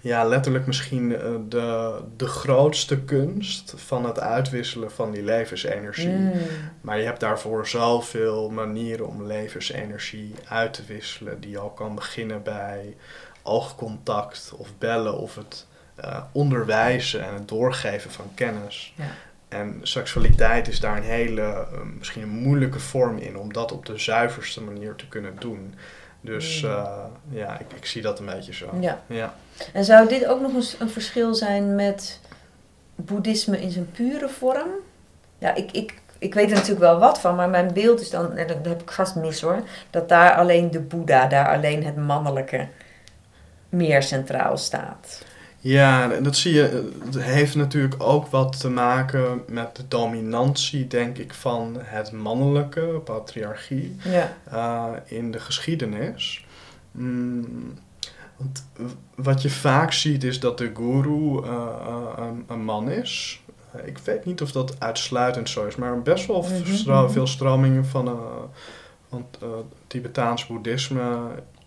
ja, letterlijk misschien eh, de, de grootste kunst van het uitwisselen van die levensenergie. Mm. Maar je hebt daarvoor zoveel manieren om levensenergie uit te wisselen, die al kan beginnen bij oogcontact of bellen of het eh, onderwijzen en het doorgeven van kennis. Ja. En seksualiteit is daar een hele, eh, misschien een moeilijke vorm in om dat op de zuiverste manier te kunnen doen. Dus Mm. eh, ja, ik, ik zie dat een beetje zo. Ja. Ja. En zou dit ook nog eens een verschil zijn met boeddhisme in zijn pure vorm? Ja, ik, ik, ik weet er natuurlijk wel wat van, maar mijn beeld is dan, en dat heb ik vast mis hoor, dat daar alleen de Boeddha, daar alleen het mannelijke meer centraal staat. Ja, en dat zie je. Het heeft natuurlijk ook wat te maken met de dominantie, denk ik, van het mannelijke, patriarchie, Ja. eh, in de geschiedenis. Mm, want wat je vaak ziet is dat de guru eh, eh, een, een man is. Ik weet niet of dat uitsluitend zo is, maar best wel Mhm, stro- veel stromingen van, eh van Tibetaans boeddhisme.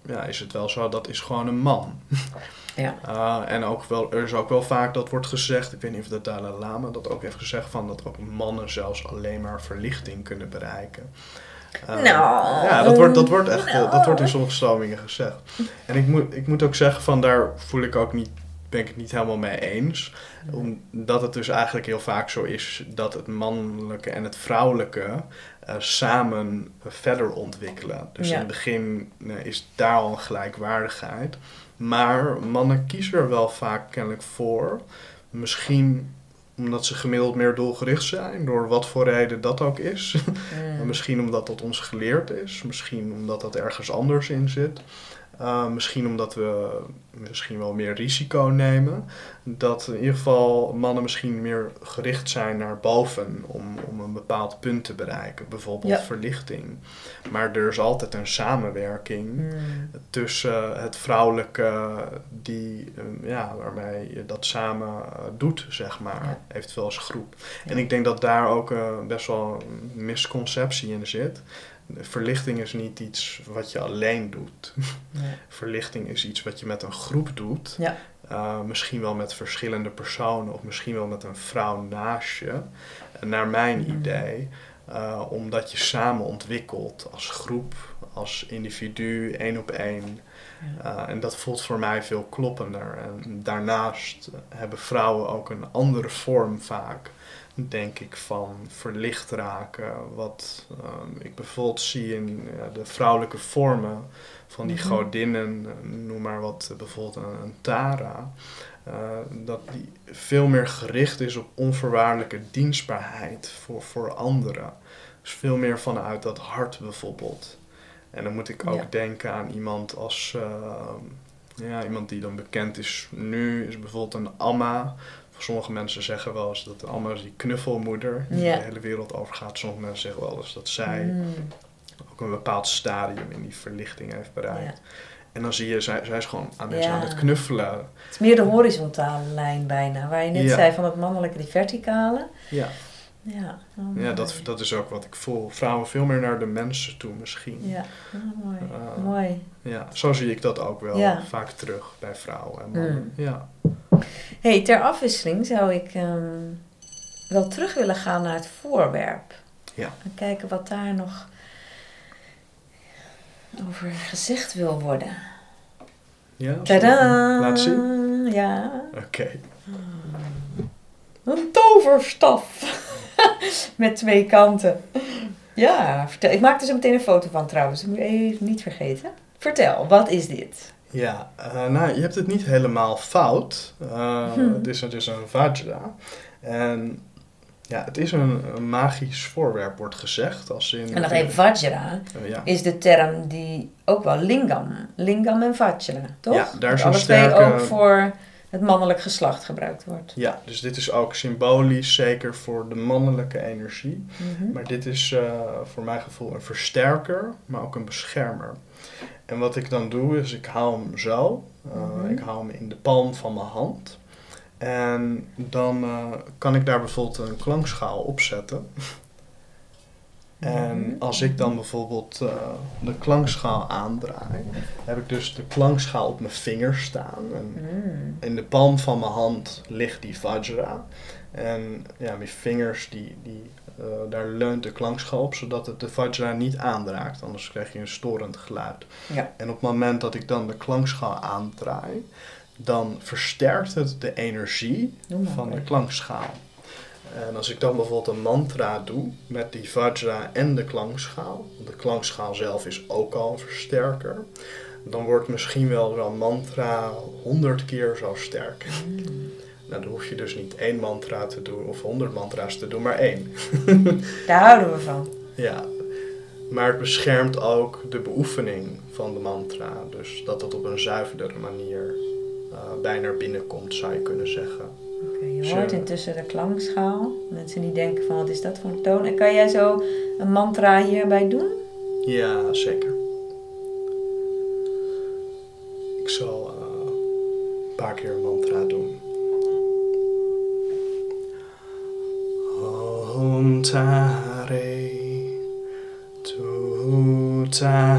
Ja, is het wel zo, dat is gewoon een man. (laughs) Ja. Uh, en ook wel, er is ook wel vaak dat wordt gezegd, ik weet niet of de Dalai Lama dat ook heeft gezegd, van dat ook mannen zelfs alleen maar verlichting kunnen bereiken. Uh, Nou. Ja, dat wordt, dat wordt echt, eh, dat wordt in sommige stromingen gezegd. En ik moet, ik moet ook zeggen, van daar voel ik ook niet, ben ik het niet helemaal mee eens. Omdat het dus eigenlijk heel vaak zo is dat het mannelijke en het vrouwelijke eh, samen verder ontwikkelen. Dus Ja. in het begin is daar al een gelijkwaardigheid. Maar mannen kiezen er wel vaak kennelijk voor. Misschien omdat ze gemiddeld meer doelgericht zijn, door wat voor reden dat ook is. (laughs) Mm. Misschien omdat dat ons geleerd is, misschien omdat dat ergens anders in zit. Uh, misschien omdat we misschien wel meer risico nemen. Dat in ieder geval mannen misschien meer gericht zijn naar boven om, om een bepaald punt te bereiken. Bijvoorbeeld Ja. verlichting. Maar er is altijd een samenwerking Mm. tussen het vrouwelijke die, eh, ja, waarmee je dat samen eh, doet, zeg maar, Ja. eventueel als groep. Ja. En ik denk dat daar ook eh, best wel een misconceptie in zit. Verlichting is niet iets wat je alleen doet. Nee. (laughs) Verlichting is iets wat je met een groep doet. Ja. Uh, misschien wel met verschillende personen of misschien wel met een vrouw naast je. Naar mijn Mhm. idee. Uh, omdat je samen ontwikkelt als groep, als individu, één op één. Ja. Uh, en dat voelt voor mij veel kloppender. En daarnaast hebben vrouwen ook een andere vorm vaak, denk ik, van verlicht raken. Wat um, ik bijvoorbeeld zie in ja, de vrouwelijke vormen van die Mhm. godinnen, noem maar wat, bijvoorbeeld een, een Tara. Uh, dat die veel meer gericht is op onvoorwaardelijke dienstbaarheid voor, voor anderen. Dus veel meer vanuit dat hart bijvoorbeeld. En dan moet ik ook Ja. denken aan iemand als uh, ja, iemand die dan bekend is nu, is bijvoorbeeld een Amma. Sommige mensen zeggen wel eens dat de is die knuffelmoeder die de hele wereld overgaat. Sommige mensen zeggen wel eens dat zij Mm. ook een bepaald stadium in die verlichting heeft bereikt. En dan zie je, zij, zij is gewoon aan mensen Ja. aan het knuffelen. Het is meer de horizontale lijn bijna, waar je net Ja. zei van het mannelijke, die verticale. Ja, Ja, oh, ja dat, dat is ook wat ik voel. Vrouwen veel meer naar de mensen toe misschien. Ja, oh, mooi. Uh, mooi. Ja, zo zie ik dat ook wel Ja. vaak terug bij vrouwen en mannen. Mm. Ja. hey, ter afwisseling zou ik ehm, wel terug willen gaan naar het voorwerp. Ja. En kijken wat daar nog over gezegd wil worden. ja Tadaa! Laat zien. Ja, Oké. een toverstaf. (laughs) Met twee kanten. Ja, vertel. Ik maak er zo meteen een foto van trouwens. Dat moet je even niet vergeten. Vertel, wat is dit? Ja, eh, nou, je hebt het niet helemaal fout. Uh, Hm. Het is dus een vajra. En ja, het is een, een magisch voorwerp, wordt gezegd. Als in, En nog even Vajra Eh, ja. is de term die ook wel lingam. Lingam en Vajra, toch? Ja, daar is een sterke- ook voor het mannelijk geslacht gebruikt wordt. ja, dus dit is ook symbolisch, zeker voor de mannelijke energie. Mhm. Maar dit is eh, voor mijn gevoel een versterker, maar ook een beschermer. En wat ik dan doe, is ik hou hem zo. Eh, Mhm. Ik hou hem in de palm van mijn hand. En dan eh, kan ik daar bijvoorbeeld een klankschaal op zetten. (laughs) En Mhm. als ik dan bijvoorbeeld eh, de klankschaal aandraai, heb ik dus de klankschaal op mijn vinger staan. En Mm. in de palm van mijn hand ligt die vajra. En ja, mijn vingers, die, die, eh, daar leunt de klankschaal op, zodat het de vajra niet aanraakt. Anders krijg je een storend geluid. Ja. En op het moment dat ik dan de klankschaal aandraai, dan versterkt het de energie van de klankschaal. En als ik dan bijvoorbeeld een mantra doe met die vajra en de klankschaal, want de klankschaal zelf is ook al een versterker, dan wordt misschien wel zo'n mantra honderd keer zo sterk. Mm. Nou, dan hoef je dus niet één mantra te doen of honderd mantra's te doen, maar één. (laughs) Daar houden we van. Ja, maar het beschermt ook de beoefening van de mantra. Dus dat het op een zuiverdere manier eh, bij naar binnen komt, zou je kunnen zeggen. Oké, je hoort intussen de klankschaal. Mensen die denken van wat is dat voor een toon. En kan jij zo een mantra hierbij doen? Ja, zeker. Ik zal eh, een paar keer een mantra doen. Om tare, tu tare,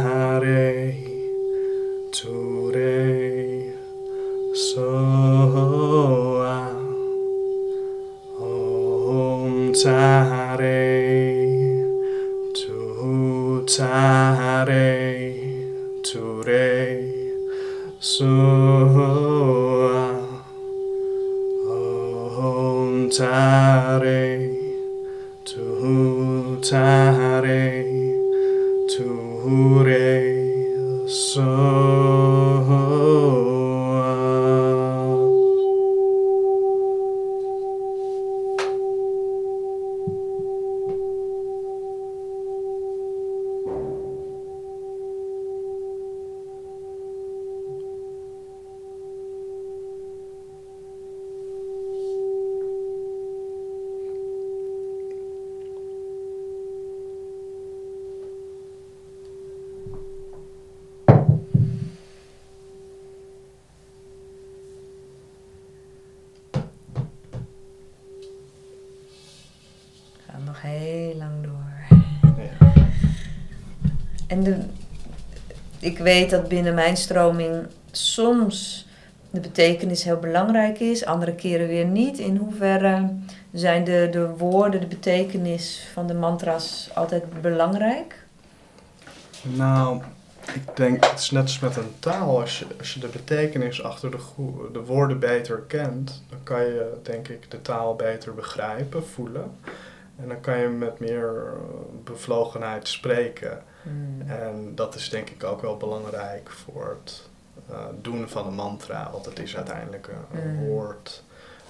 En ik weet dat binnen mijn stroming soms de betekenis heel belangrijk is, andere keren weer niet. In hoeverre zijn de, de woorden, de betekenis van de mantra's altijd belangrijk? Nou, ik denk, het is net als met een taal. Als je, als je de betekenis achter de, de woorden beter kent, dan kan je, denk ik, de taal beter begrijpen, voelen. En dan kan je met meer eh, bevlogenheid spreken. Hmm. En dat is denk ik ook wel belangrijk voor het eh, doen van een mantra. Want het is uiteindelijk een, een Mm. woord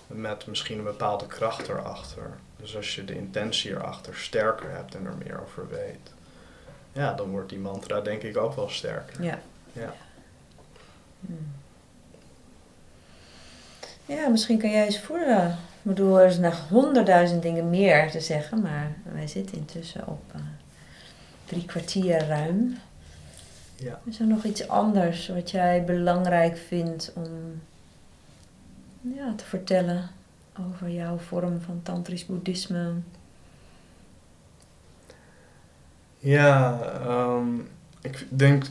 met misschien een bepaalde kracht erachter. Dus als je de intentie erachter sterker hebt en er meer over weet, ja, dan wordt die mantra denk ik ook wel sterker. Ja. Ja. Hmm. Ja, misschien kan jij eens voelen. Ik bedoel, er is nog honderdduizend dingen meer te zeggen, maar wij zitten intussen op eh, drie kwartier ruim. Ja. Is er nog iets anders wat jij belangrijk vindt om ja, te vertellen over jouw vorm van tantrisch boeddhisme? Ja, ehm, ik denk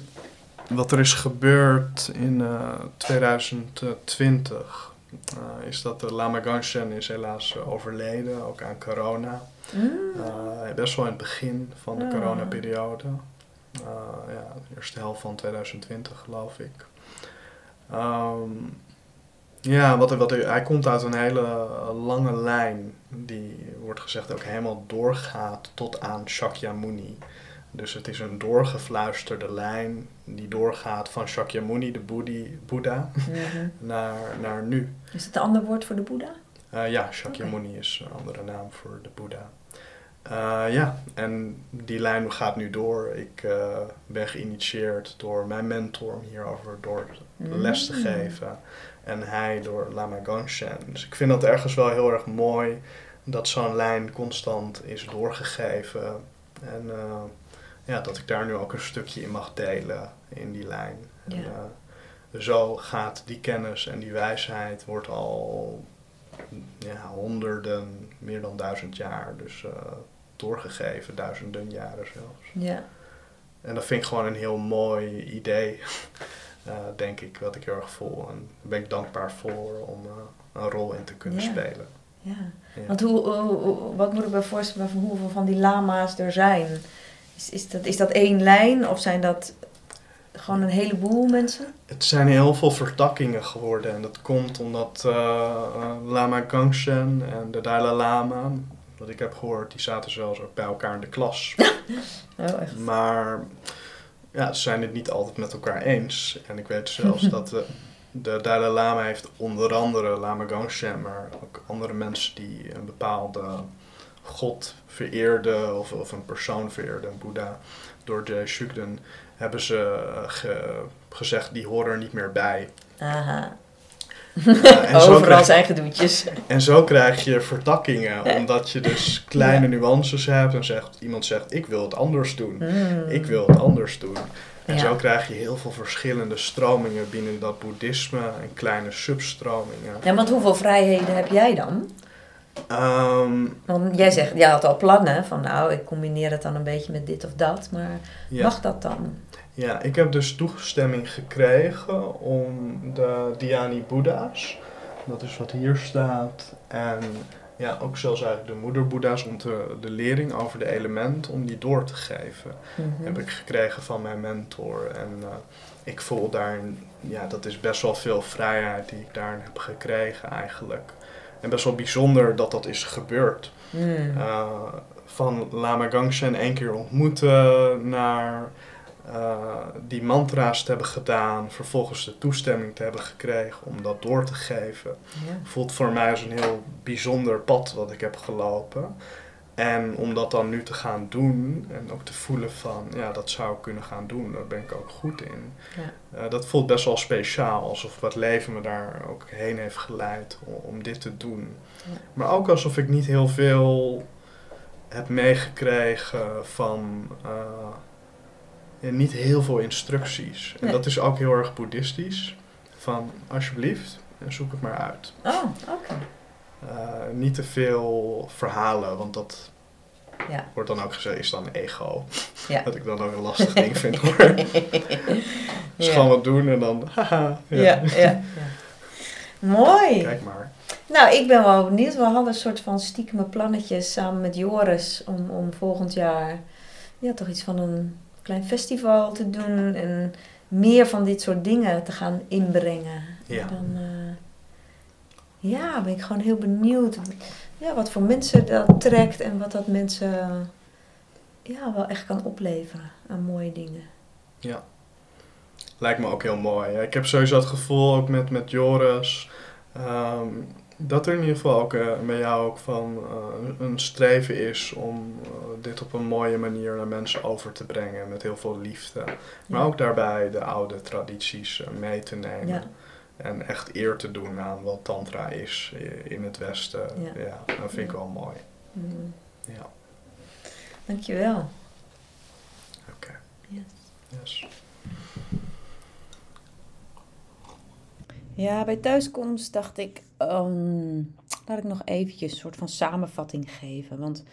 wat er is gebeurd in eh, 2020 eh, is dat de Lama Gangshen is helaas eh, overleden, ook aan corona. Mm. Eh, best wel in het begin van de Ah. coronaperiode. Ja, de eerste helft van 2020 geloof ik. Ehm, Ja, wat, wat, hij komt uit een hele lange lijn. Die wordt gezegd ook helemaal doorgaat tot aan Shakyamuni. Dus het is een doorgefluisterde lijn die doorgaat van Shakyamuni, de Boedi, Boeddha, Mhm. naar, naar nu. Is het een ander woord voor de Boeddha? Eh, ja, Shakyamuni is een andere naam voor de Boeddha. Eh, ja, en die lijn gaat nu door. Ik eh, ben geïnitieerd door mijn mentor om hierover door les te Mm. geven. En hij door Lama Gangshen. Dus ik vind dat ergens wel heel erg mooi dat zo'n lijn constant is doorgegeven. En eh, ja, dat ik daar nu ook een stukje in mag delen in die lijn. En, Ja. eh, zo gaat die kennis en die wijsheid wordt al ja, honderden, meer dan duizend jaar dus eh, doorgegeven, duizenden jaren zelfs. Ja. En dat vind ik gewoon een heel mooi idee, (laughs) eh, denk ik, wat ik heel erg voel. En daar ben ik dankbaar voor om een rol in te kunnen Ja. spelen. ja. Ja. Want hoe- wat moet ik me voorstellen van hoeveel van die lama's er zijn? Is, is, dat, is dat één lijn of zijn dat gewoon een heleboel mensen? Het zijn heel veel vertakkingen geworden en dat komt omdat eh, eh, Lama Gangshen en de Dalai Lama, wat ik heb gehoord, die zaten zelfs ook bij elkaar in de klas. (laughs) Oh, echt? Maar ja, ze zijn het niet altijd met elkaar eens. En ik weet zelfs (laughs) dat de, de Dalai Lama heeft onder andere Lama Gangshen, maar ook andere mensen die een bepaalde god vereerden of, of een persoon vereerden, een Boeddha, door Jay Shugden, hebben ze eh, ge- gezegd die horen er niet meer bij. Aha. Eh, en, (laughs) Overal krijg, zijn gedoetjes. en zo krijg je vertakkingen, omdat je dus (laughs) kleine nuances hebt en zegt, iemand zegt ik wil het anders doen. Hmm. Ik wil het anders doen. En Ja. zo krijg je heel veel verschillende stromingen binnen dat boeddhisme en kleine substromingen. Ja, want hoeveel vrijheden heb jij dan? Ehm, Want jij zegt, jij had al plannen van nou, ik combineer het dan een beetje met dit of dat. Maar ja. mag dat dan? ja, ik heb dus toestemming gekregen om de Dhyani Boeddha's, dat is wat hier staat, en ja, ook zelfs eigenlijk de moederboeddha's, om te, de lering over de elementen, om die door te geven. Mhm. heb ik gekregen van mijn mentor. En eh, ik voel daarin, ja, dat is best wel veel vrijheid die ik daarin heb gekregen eigenlijk. En best wel bijzonder dat dat is gebeurd. Hmm. Eh, van Lama Gangshen één keer ontmoeten, naar eh, die mantra's te hebben gedaan, vervolgens de toestemming te hebben gekregen om dat door te geven Ja. voelt voor mij als een heel bijzonder pad wat ik heb gelopen. En om dat dan nu te gaan doen en ook te voelen van, ja, dat zou ik kunnen gaan doen, daar ben ik ook goed in. Ja. Eh, dat voelt best wel speciaal, alsof het leven me daar ook heen heeft geleid om, om dit te doen. Ja. Maar ook alsof ik niet heel veel heb meegekregen van, ja, niet heel veel instructies. En Nee. dat is ook heel erg boeddhistisch. Van, alsjeblieft, zoek het maar uit. Oh, oké. Niet te veel verhalen, want dat Ja. wordt dan ook gezegd, is dan ego. Ja. (laughs) Dat ik dan ook een lastig ding vind hoor. (laughs) Dus gewoon wat doen en dan, haha. Ja, ja, ja. Mooi. Kijk maar. Nou, ik ben wel benieuwd. We hadden een soort van stiekeme plannetjes samen met Joris om, om volgend jaar ja, toch iets van een klein festival te doen en meer van dit soort dingen te gaan inbrengen. Ja. Dan eh, ja, ben ik gewoon heel benieuwd ja, wat voor mensen dat trekt en wat dat mensen ja, wel echt kan opleveren aan mooie dingen. Ja. Lijkt me ook heel mooi. Ik heb sowieso het gevoel, ook met, met Joris, ehm, dat er in ieder geval ook eh, bij jou ook van eh, een streven is om eh, dit op een mooie manier naar mensen over te brengen met heel veel liefde. Maar Ja. ook daarbij de oude tradities mee te nemen. Ja. En echt eer te doen aan wat tantra is in het Westen. Ja. Ja, dat vind ik wel mooi. Mm. Ja, Dankjewel. oké. Yes. Yes. Ja, bij thuiskomst dacht ik, ehm, laat ik nog eventjes een soort van samenvatting geven. Want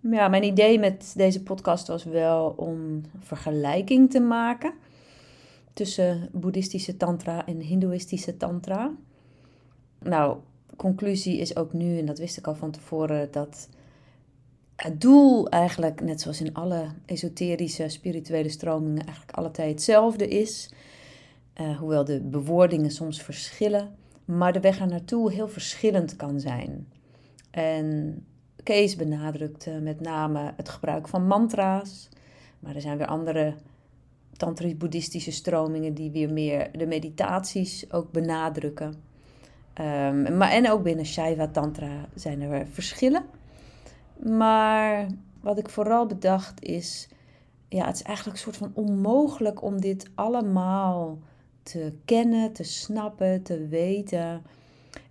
ja, mijn idee met deze podcast was wel om vergelijking te maken tussen boeddhistische tantra en hindoeïstische tantra. Nou, conclusie is ook nu, en dat wist ik al van tevoren, dat het doel eigenlijk, net zoals in alle esoterische spirituele stromingen, eigenlijk alle tijd hetzelfde is. Eh, hoewel de bewoordingen soms verschillen. maar de weg er naartoe heel verschillend kan zijn. En Kees benadrukte met name het gebruik van mantra's. Maar er zijn weer andere tantrisch-boeddhistische stromingen die weer meer de meditaties ook benadrukken. Um, maar, en ook binnen Shaiva Tantra zijn er verschillen. Maar wat ik vooral bedacht is, ja, het is eigenlijk een soort van onmogelijk om dit allemaal te kennen, te snappen, te weten.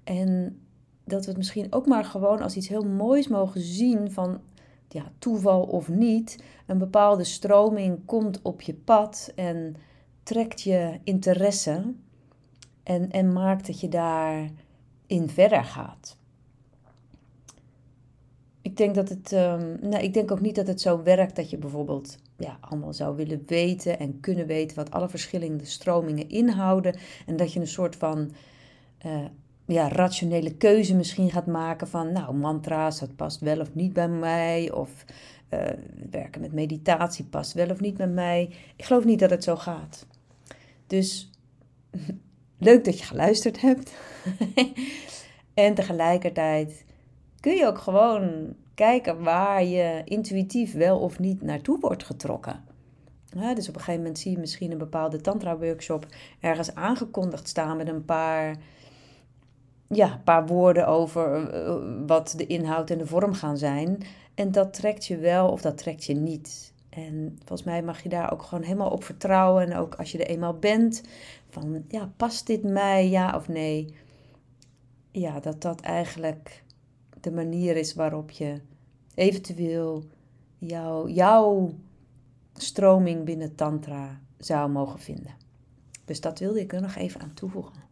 En dat we het misschien ook maar gewoon als iets heel moois mogen zien van ja, toeval of niet. Een bepaalde stroming komt op je pad en trekt je interesse en, en maakt dat je daarin verder gaat. Ik denk dat het, um, nou, ik denk ook niet dat het zo werkt dat je bijvoorbeeld ja, allemaal zou willen weten en kunnen weten wat alle verschillende stromingen inhouden. En dat je een soort van uh, ja, rationele keuze misschien gaat maken van, nou, mantra's, dat past wel of niet bij mij. Of uh, werken met meditatie past wel of niet bij mij. Ik geloof niet dat het zo gaat. Dus (laughs) leuk dat je geluisterd hebt. (laughs) en tegelijkertijd kun je ook gewoon kijken waar je intuïtief wel of niet naartoe wordt getrokken. dus op een gegeven moment zie je misschien een bepaalde tantra-workshop ergens aangekondigd staan met een paar, ja, paar woorden over eh, wat de inhoud en de vorm gaan zijn. En dat trekt je wel of dat trekt je niet. En volgens mij mag je daar ook gewoon helemaal op vertrouwen. En ook als je er eenmaal bent, van ja, past dit mij, ja of nee? Ja, dat dat eigenlijk de manier is waarop je eventueel jouw, jouw stroming binnen Tantra zou mogen vinden. Dus dat wilde ik er nog even aan toevoegen.